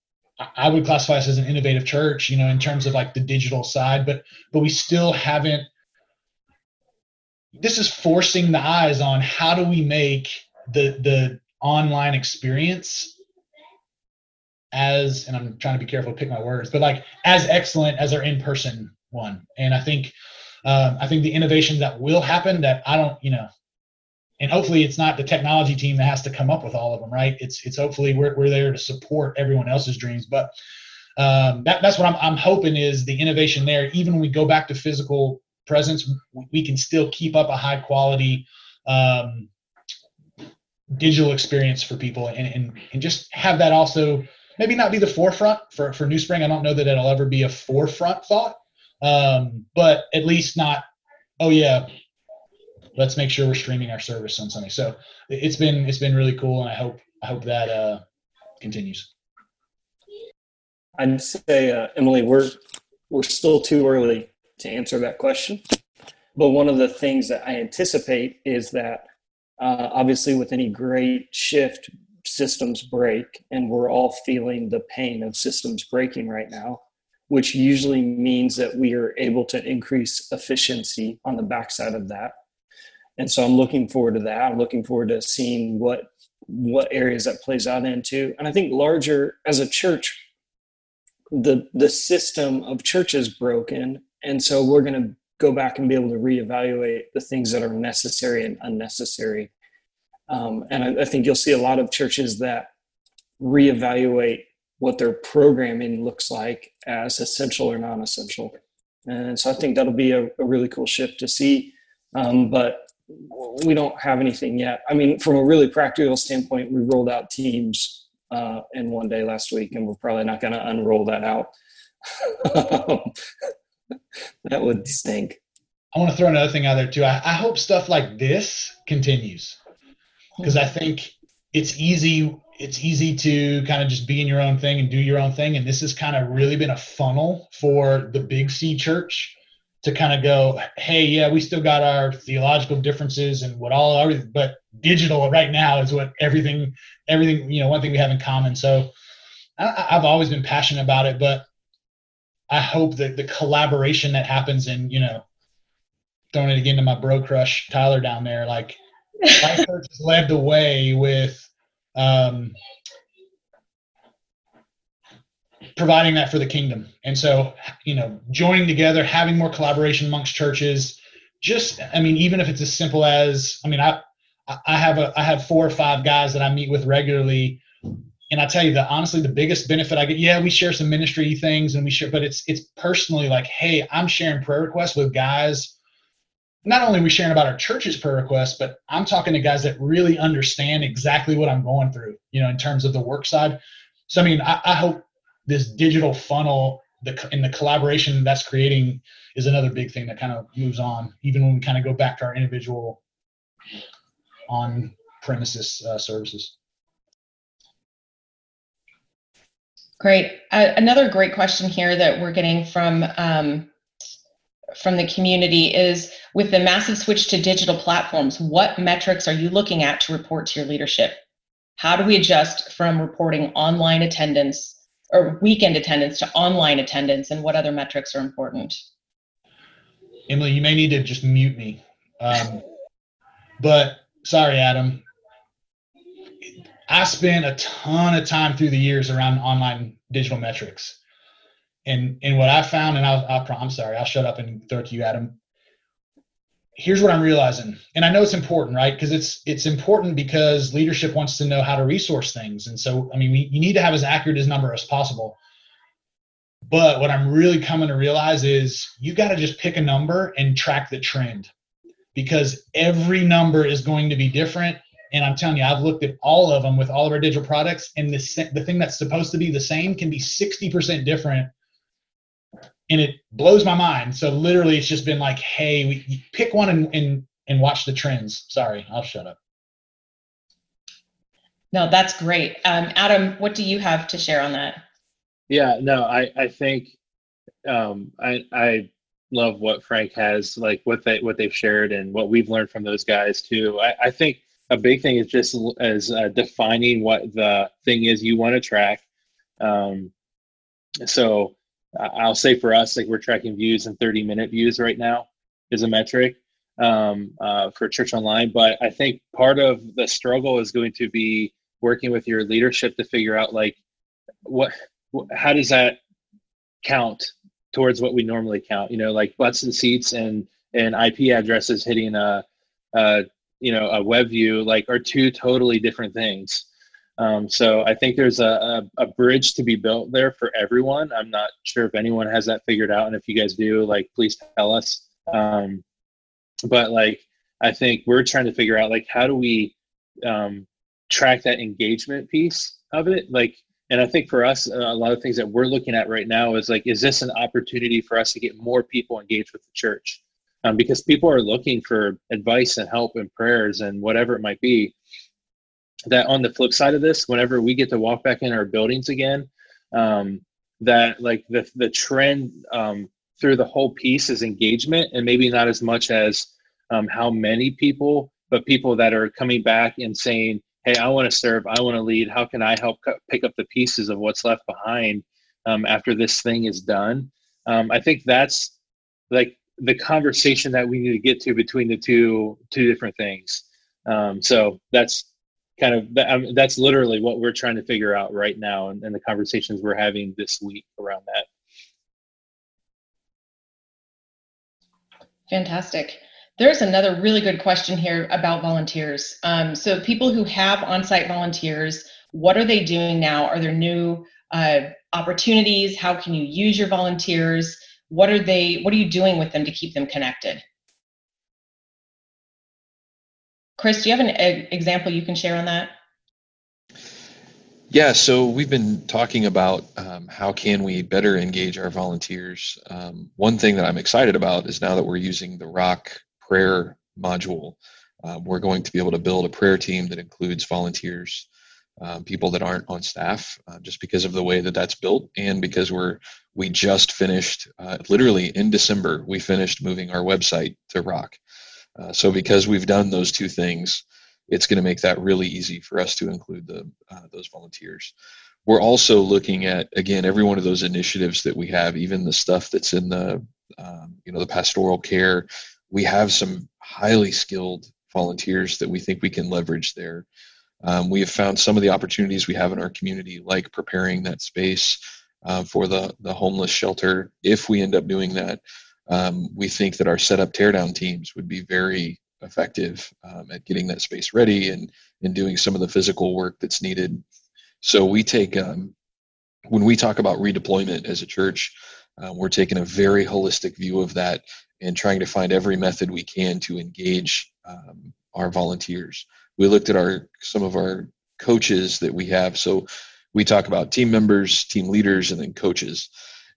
I would classify us as an innovative church, you know, in terms of like the digital side, but but we still haven't. This is forcing the eyes on how do we make the the online experience as and I'm trying to be careful to pick my words, but like as excellent as our in person one. And I think um, I think the innovations that will happen that I don't, you know, and hopefully it's not the technology team that has to come up with all of them right? It's it's hopefully we're, we're there to support everyone else's dreams. But um, that, that's what I'm, I'm hoping is the innovation there. Even when we go back to physical presence we can still keep up a high quality um, digital experience for people and, and, and just have that also maybe not be the forefront for, for NewSpring. I don't know that it'll ever be a forefront thought um, but at least not oh yeah let's make sure we're streaming our service on Sunday. So it's been it's been really cool, and I hope I hope that uh, continues. I'd say, uh, Emily, we're we're still too early to answer that question. But one of the things that I anticipate is that uh, obviously, with any great shift, systems break, and we're all feeling the pain of systems breaking right now, which usually means that we are able to increase efficiency on the backside of that and so I'm looking forward to that. I'm looking forward to seeing what what areas that plays out into. And I think larger as a church, the the system of church is broken, and so we're going to go back and be able to reevaluate the things that are necessary and unnecessary. Um, and I, I think you'll see a lot of churches that reevaluate what their programming looks like as essential or non-essential. And so I think that'll be a, a really cool shift to see. Um, but we don't have anything yet. I mean, from a really practical standpoint, we rolled out Teams uh, in one day last week, and we're probably not going to unroll that out. that would stink. I want to throw another thing out there too. I, I hope stuff like this continues because I think it's easy. It's easy to kind of just be in your own thing and do your own thing. And this has kind of really been a funnel for the Big C Church to kind of go, hey, yeah, we still got our theological differences and what all everything, but digital right now is what everything, everything, you know, one thing we have in common. So I, I've always been passionate about it, but I hope that the collaboration that happens in, you know, throwing it again to my bro crush Tyler down there, like my church has led the way with um, providing that for the kingdom. And so, you know, joining together, having more collaboration amongst churches, just, I mean, even if it's as simple as, I mean, I, I have a, I have four or five guys that I meet with regularly. And I tell you that honestly, the biggest benefit I get, yeah, we share some ministry things and we share, but it's, it's personally like, Hey, I'm sharing prayer requests with guys. Not only we sharing about our church's prayer requests, but I'm talking to guys that really understand exactly what I'm going through, you know, in terms of the work side. So, I mean, I, I hope this digital funnel the and the collaboration that's creating is another big thing that kind of moves on even when we kind of go back to our individual on premises uh, services great uh, another great question here that we're getting from um, from the community is with the massive switch to digital platforms what metrics are you looking at to report to your leadership how do we adjust from reporting online attendance or weekend attendance to online attendance and what other metrics are important? Emily, you may need to just mute me. Um, but sorry, Adam. I spent a ton of time through the years around online digital metrics. And, and what I found, and I'll, I'll, I'm sorry, I'll shut up and throw it to you, Adam here's what I'm realizing, and I know it's important, right? Because it's it's important because leadership wants to know how to resource things, and so I mean, we, you need to have as accurate as number as possible. But what I'm really coming to realize is you got to just pick a number and track the trend, because every number is going to be different. And I'm telling you, I've looked at all of them with all of our digital products, and the the thing that's supposed to be the same can be 60% different and it blows my mind. So literally, it's just been like, hey, we pick one and and and watch the trends. Sorry, I'll shut up. No, that's great. Um, Adam, what do you have to share on that? Yeah, no, I I think um, I I love what Frank has like what they what they've shared and what we've learned from those guys too. I, I think a big thing is just as uh, defining what the thing is you want to track. Um, so I'll say for us, like we're tracking views and 30 minute views right now is a metric um, uh, for Church Online. But I think part of the struggle is going to be working with your leadership to figure out like what, how does that count towards what we normally count? You know, like butts and seats and and IP addresses hitting a, a you know a web view like are two totally different things. Um, so I think there's a, a, a, bridge to be built there for everyone. I'm not sure if anyone has that figured out, and if you guys do, like, please tell us. Um, but like, I think we're trying to figure out like how do we um, track that engagement piece of it, like. And I think for us, a lot of things that we're looking at right now is like, is this an opportunity for us to get more people engaged with the church? Um, because people are looking for advice and help and prayers and whatever it might be that on the flip side of this, whenever we get to walk back in our buildings again, um, that like the the trend um, through the whole piece is engagement, and maybe not as much as um, how many people, but people that are coming back and saying, "Hey, I want to serve, I want to lead. How can I help pick up the pieces of what's left behind um, after this thing is done?" Um, I think that's like the conversation that we need to get to between the two two different things. Um, so that's kind of that, um, that's literally what we're trying to figure out right now and, and the conversations we're having this week around that. Fantastic. There's another really good question here about volunteers. Um, so people who have on-site volunteers what are they doing now? Are there new uh, opportunities? How can you use your volunteers? What are they what are you doing with them to keep them connected Chris, do you have an example you can share on that? Yeah, so we've been talking about um, how can we better engage our volunteers. Um, one thing that I'm excited about is now that we're using the Rock prayer module, uh, we're going to be able to build a prayer team that includes volunteers, um, people that aren't on staff, uh, just because of the way that that's built, and because we're we just finished, uh, literally in December, we finished moving our website to Rock. Uh, so because we've done those two things, it's going to make that really easy for us to include the uh, those volunteers. We're also looking at again every one of those initiatives that we have, even the stuff that's in the um, you know the pastoral care. We have some highly skilled volunteers that we think we can leverage there. Um, we have found some of the opportunities we have in our community, like preparing that space uh, for the the homeless shelter. If we end up doing that, um, we think that our setup teardown teams would be very effective um, at getting that space ready and and doing some of the physical work that's needed. So we take um, when we talk about redeployment as a church, uh, we're taking a very holistic view of that and trying to find every method we can to engage um, our volunteers. We looked at our some of our coaches that we have. So we talk about team members, team leaders, and then coaches.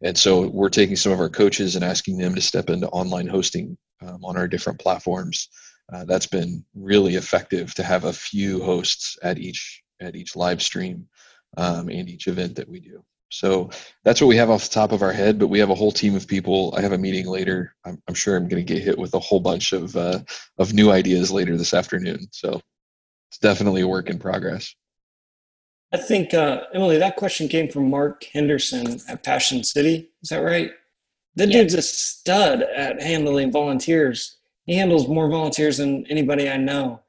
And so we're taking some of our coaches and asking them to step into online hosting um, on our different platforms uh, that's been really effective to have a few hosts at each at each live stream um, and each event that we do. So that's what we have off the top of our head. But we have a whole team of people. I have a meeting later. I'm, I'm sure I'm going to get hit with a whole bunch of uh, of new ideas later this afternoon. So it's definitely a work in progress. I think uh, Emily, that question came from Mark Henderson at Passion City. Is that right? That yeah. dude's a stud at handling volunteers he handles more volunteers than anybody I know.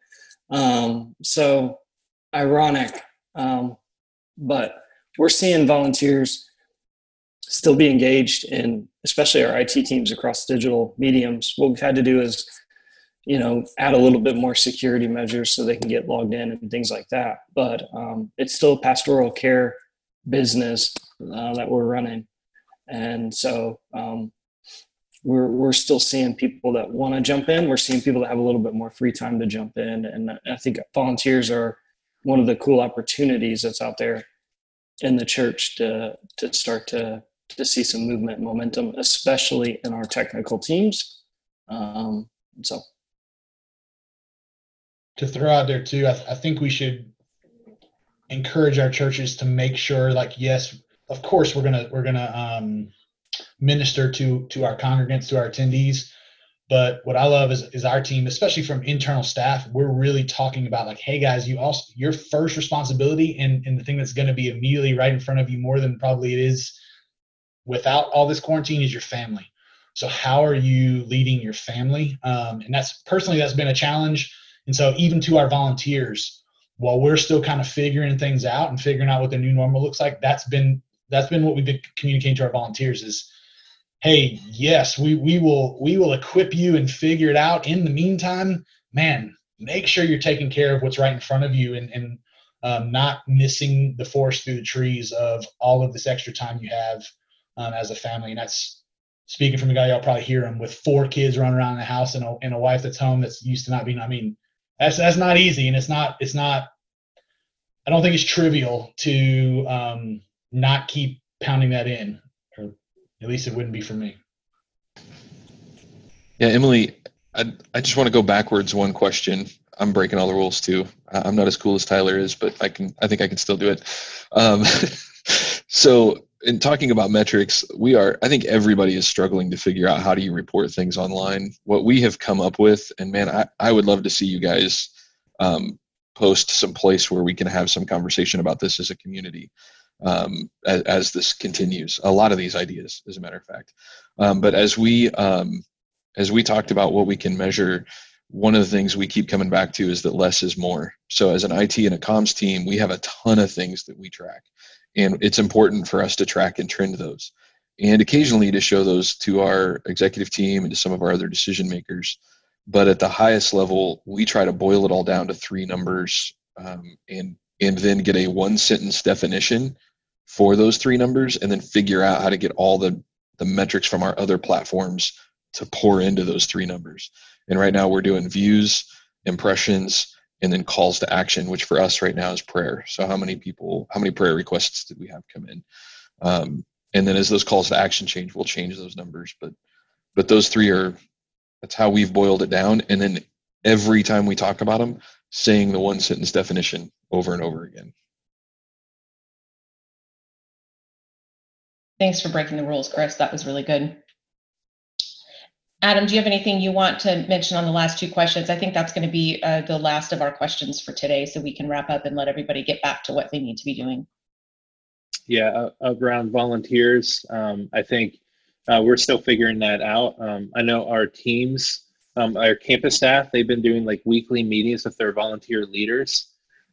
Um, so ironic, um, but we're seeing volunteers still be engaged in, especially our IT teams across digital mediums. What we've had to do is, you know, add a little bit more security measures so they can get logged in and things like that. But um, it's still pastoral care business uh, that we're running, and so um, we're we're still seeing people that want to jump in. We're seeing people that have a little bit more free time to jump in, and I think volunteers are one of the cool opportunities that's out there in the church to to start to to see some movement momentum, especially in our technical teams. Um, so, to throw out there too, I, th- I think we should encourage our churches to make sure, like, yes, of course, we're gonna we're gonna um, minister to to our congregants, to our attendees. But what I love is is our team, especially from internal staff, we're really talking about like, hey guys, you also your first responsibility and, and the thing that's to be immediately right in front of you more than probably it is without all this quarantine is your family. So how are you leading your family? Um, and that's personally that's been a challenge. And so even to our volunteers, while we're still kind of figuring things out and figuring out what the new normal looks like, that's been that's been what we've been communicating to our volunteers is hey yes we we will we will equip you and figure it out. In the meantime man make sure you're taking care of what's right in front of you and and um, not missing the forest through the trees of all of this extra time you have um, as a family. And that's speaking from a guy y'all probably hear him with four kids running around the house and a, and a wife that's home that's used to not being i mean that's that's not easy and it's not it's not i don't think it's trivial to um, not keep pounding that in, or at least it wouldn't be for me. Yeah, Emily, I, I just want to go backwards one question. I'm breaking all the rules too. I'm not as cool as Tyler is, but I can. I think I can still do it. Um, so, in talking about metrics, we are. I think everybody is struggling to figure out how do you report things online. What we have come up with, and man, I, I would love to see you guys um, post some place where we can have some conversation about this as a community um, as, as, this continues. A lot of these ideas, as a matter of fact. Um, but as we um, as we talked about what we can measure, one of the things we keep coming back to is that less is more. So as an IT and a comms team, we have a ton of things that we track, and it's important for us to track and trend those, and occasionally to show those to our executive team and to some of our other decision makers. But at the highest level, we try to boil it all down to three numbers um, and and then get a one sentence definition for those three numbers and then figure out how to get all the, the metrics from our other platforms to pour into those three numbers. And right now we're doing views, impressions, and then calls to action, which for us right now is prayer. So how many people, how many prayer requests did we have come in? Um, and then as those calls to action change, we'll change those numbers. But but those three are that's how we've boiled it down. And then every time we talk about them, saying the one sentence definition over and over again. Thanks for breaking the rules, Chris. That was really good. Adam, do you have anything you want to mention on the last two questions? I think that's going to be uh, the last of our questions for today, so we can wrap up and let everybody get back to what they need to be doing. Yeah, uh, around volunteers, um, I think uh, we're still figuring that out. Um, I know our teams, um, our campus staff, they've been doing like weekly meetings with their volunteer leaders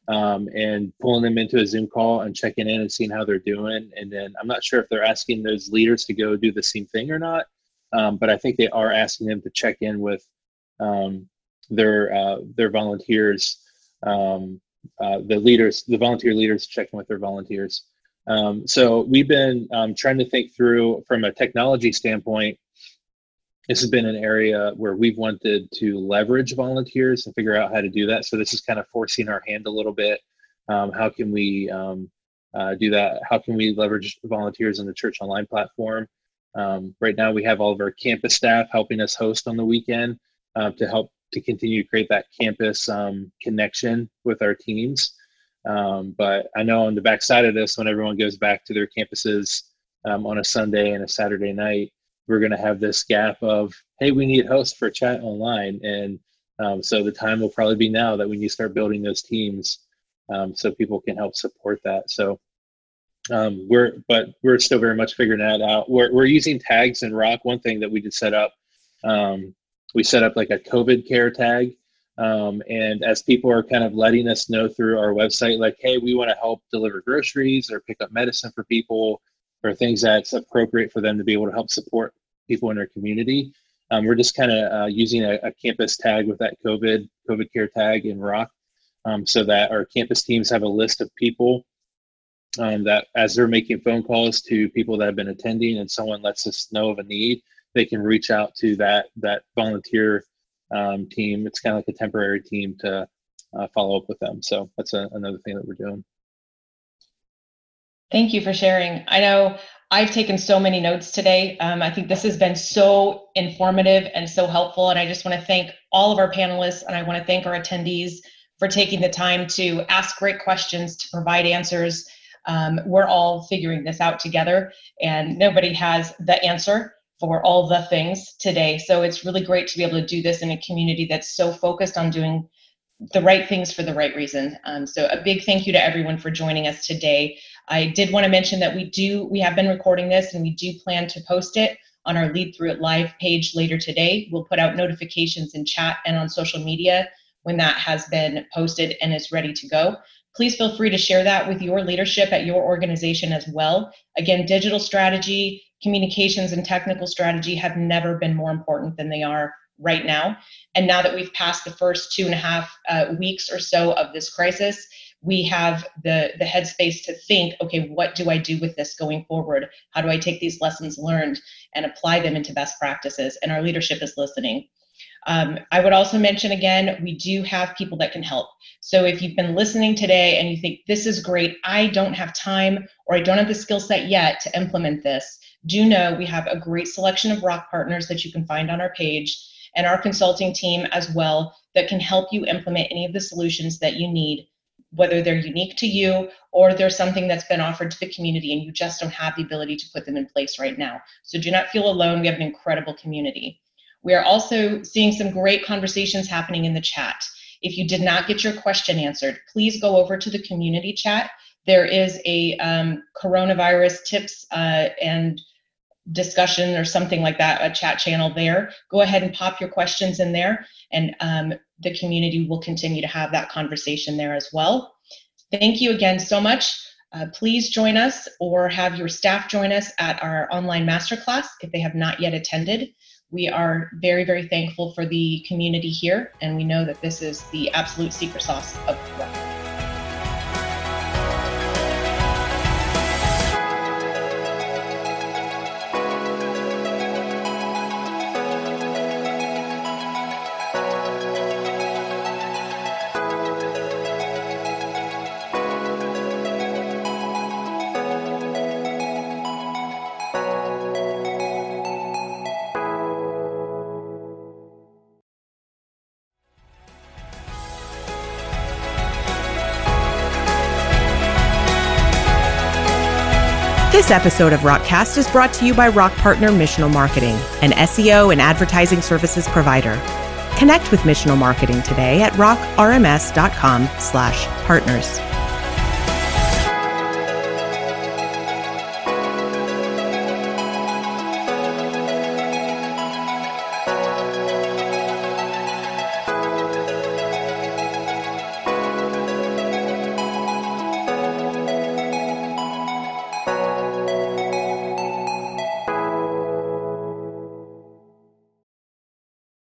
um, and pulling them into a Zoom call and checking in and seeing how they're doing. And then I'm not sure if they're asking those leaders to go do the same thing or not um, but I think they are asking them to check in with um, their uh, their volunteers, um, uh, the leaders, the volunteer leaders checking with their volunteers. Um, so we've been um, trying to think through from a technology standpoint. This has been an area where we've wanted to leverage volunteers and figure out how to do that. So this is kind of forcing our hand a little bit. Um, how can we uh, do that? How can we leverage volunteers in the church online platform? Um, right now, we have all of our campus staff helping us host on the weekend uh, to help to continue to create that campus um, connection with our teams. Um, but I know on the backside of this, when everyone goes back to their campuses um, on a Sunday and a Saturday night, we're going to have this gap of, hey, we need hosts for chat online. And um, so the time will probably be now that we need to start building those teams um, so people can help support that. So um, we're but we're still very much figuring that out. We're we're using tags in Rock. One thing that we did set up, um, we set up like a COVID care tag, um, and as people are kind of letting us know through our website, like, hey, we want to help deliver groceries or pick up medicine for people, or things that's appropriate for them to be able to help support people in their community. Um, we're just kind of uh, using a, a, campus tag with that COVID COVID care tag in Rock, um, so that our campus teams have a list of people um, that as they're making phone calls to people that have been attending and someone lets us know of a need, they can reach out to that that volunteer um, team. It's kind of like a temporary team to uh, follow up with them. So that's a, another thing that we're doing. Thank you for sharing. I know I've taken so many notes today. Um, I think this has been so informative and so helpful. And I just want to thank all of our panelists and I want to thank our attendees for taking the time to ask great questions, to provide answers, um, we're all figuring this out together, and nobody has the answer for all the things today. So it's really great to be able to do this in a community that's so focused on doing the right things for the right reason. Um, so a big thank you to everyone for joining us today. I did want to mention that we do we have been recording this and we do plan to post it on our Lead Through It live page later today. We'll put out notifications in chat and on social media when that has been posted and is ready to go please feel free to share that with your leadership at your organization as well. Again, digital strategy, communications, and technical strategy have never been more important than they are right now. And now that we've passed the first two and a half uh, weeks or so of this crisis, we have the the headspace to think okay what do i do with this going forward how do i take these lessons learned and apply them into best practices and our leadership is listening um, I would also mention again, we do have people that can help. So if you've been listening today and you think this is great, I don't have time or I don't have the skill set yet to implement this, do know we have a great selection of rock partners that you can find on our page and our consulting team as well that can help you implement any of the solutions that you need whether they're unique to you or there's something that's been offered to the community and you just don't have the ability to put them in place right now. So do not feel alone. We have an incredible community. We are also seeing some great conversations happening in the chat. If you did not get your question answered, please go over to the community chat. There is a um, coronavirus tips uh, and discussion or something like that, a chat channel there. Go ahead and pop your questions in there, and um, the community will continue to have that conversation there as well. Thank you again so much. Uh, please join us or have your staff join us at our online masterclass if they have not yet attended we are very, very thankful for the community here, and we know that this is the absolute secret sauce of Rock. This episode of Rockcast is brought to you by Rock Partner Missional Marketing, an SEO and advertising services provider. Connect with Missional Marketing today at rockrms.com/partners.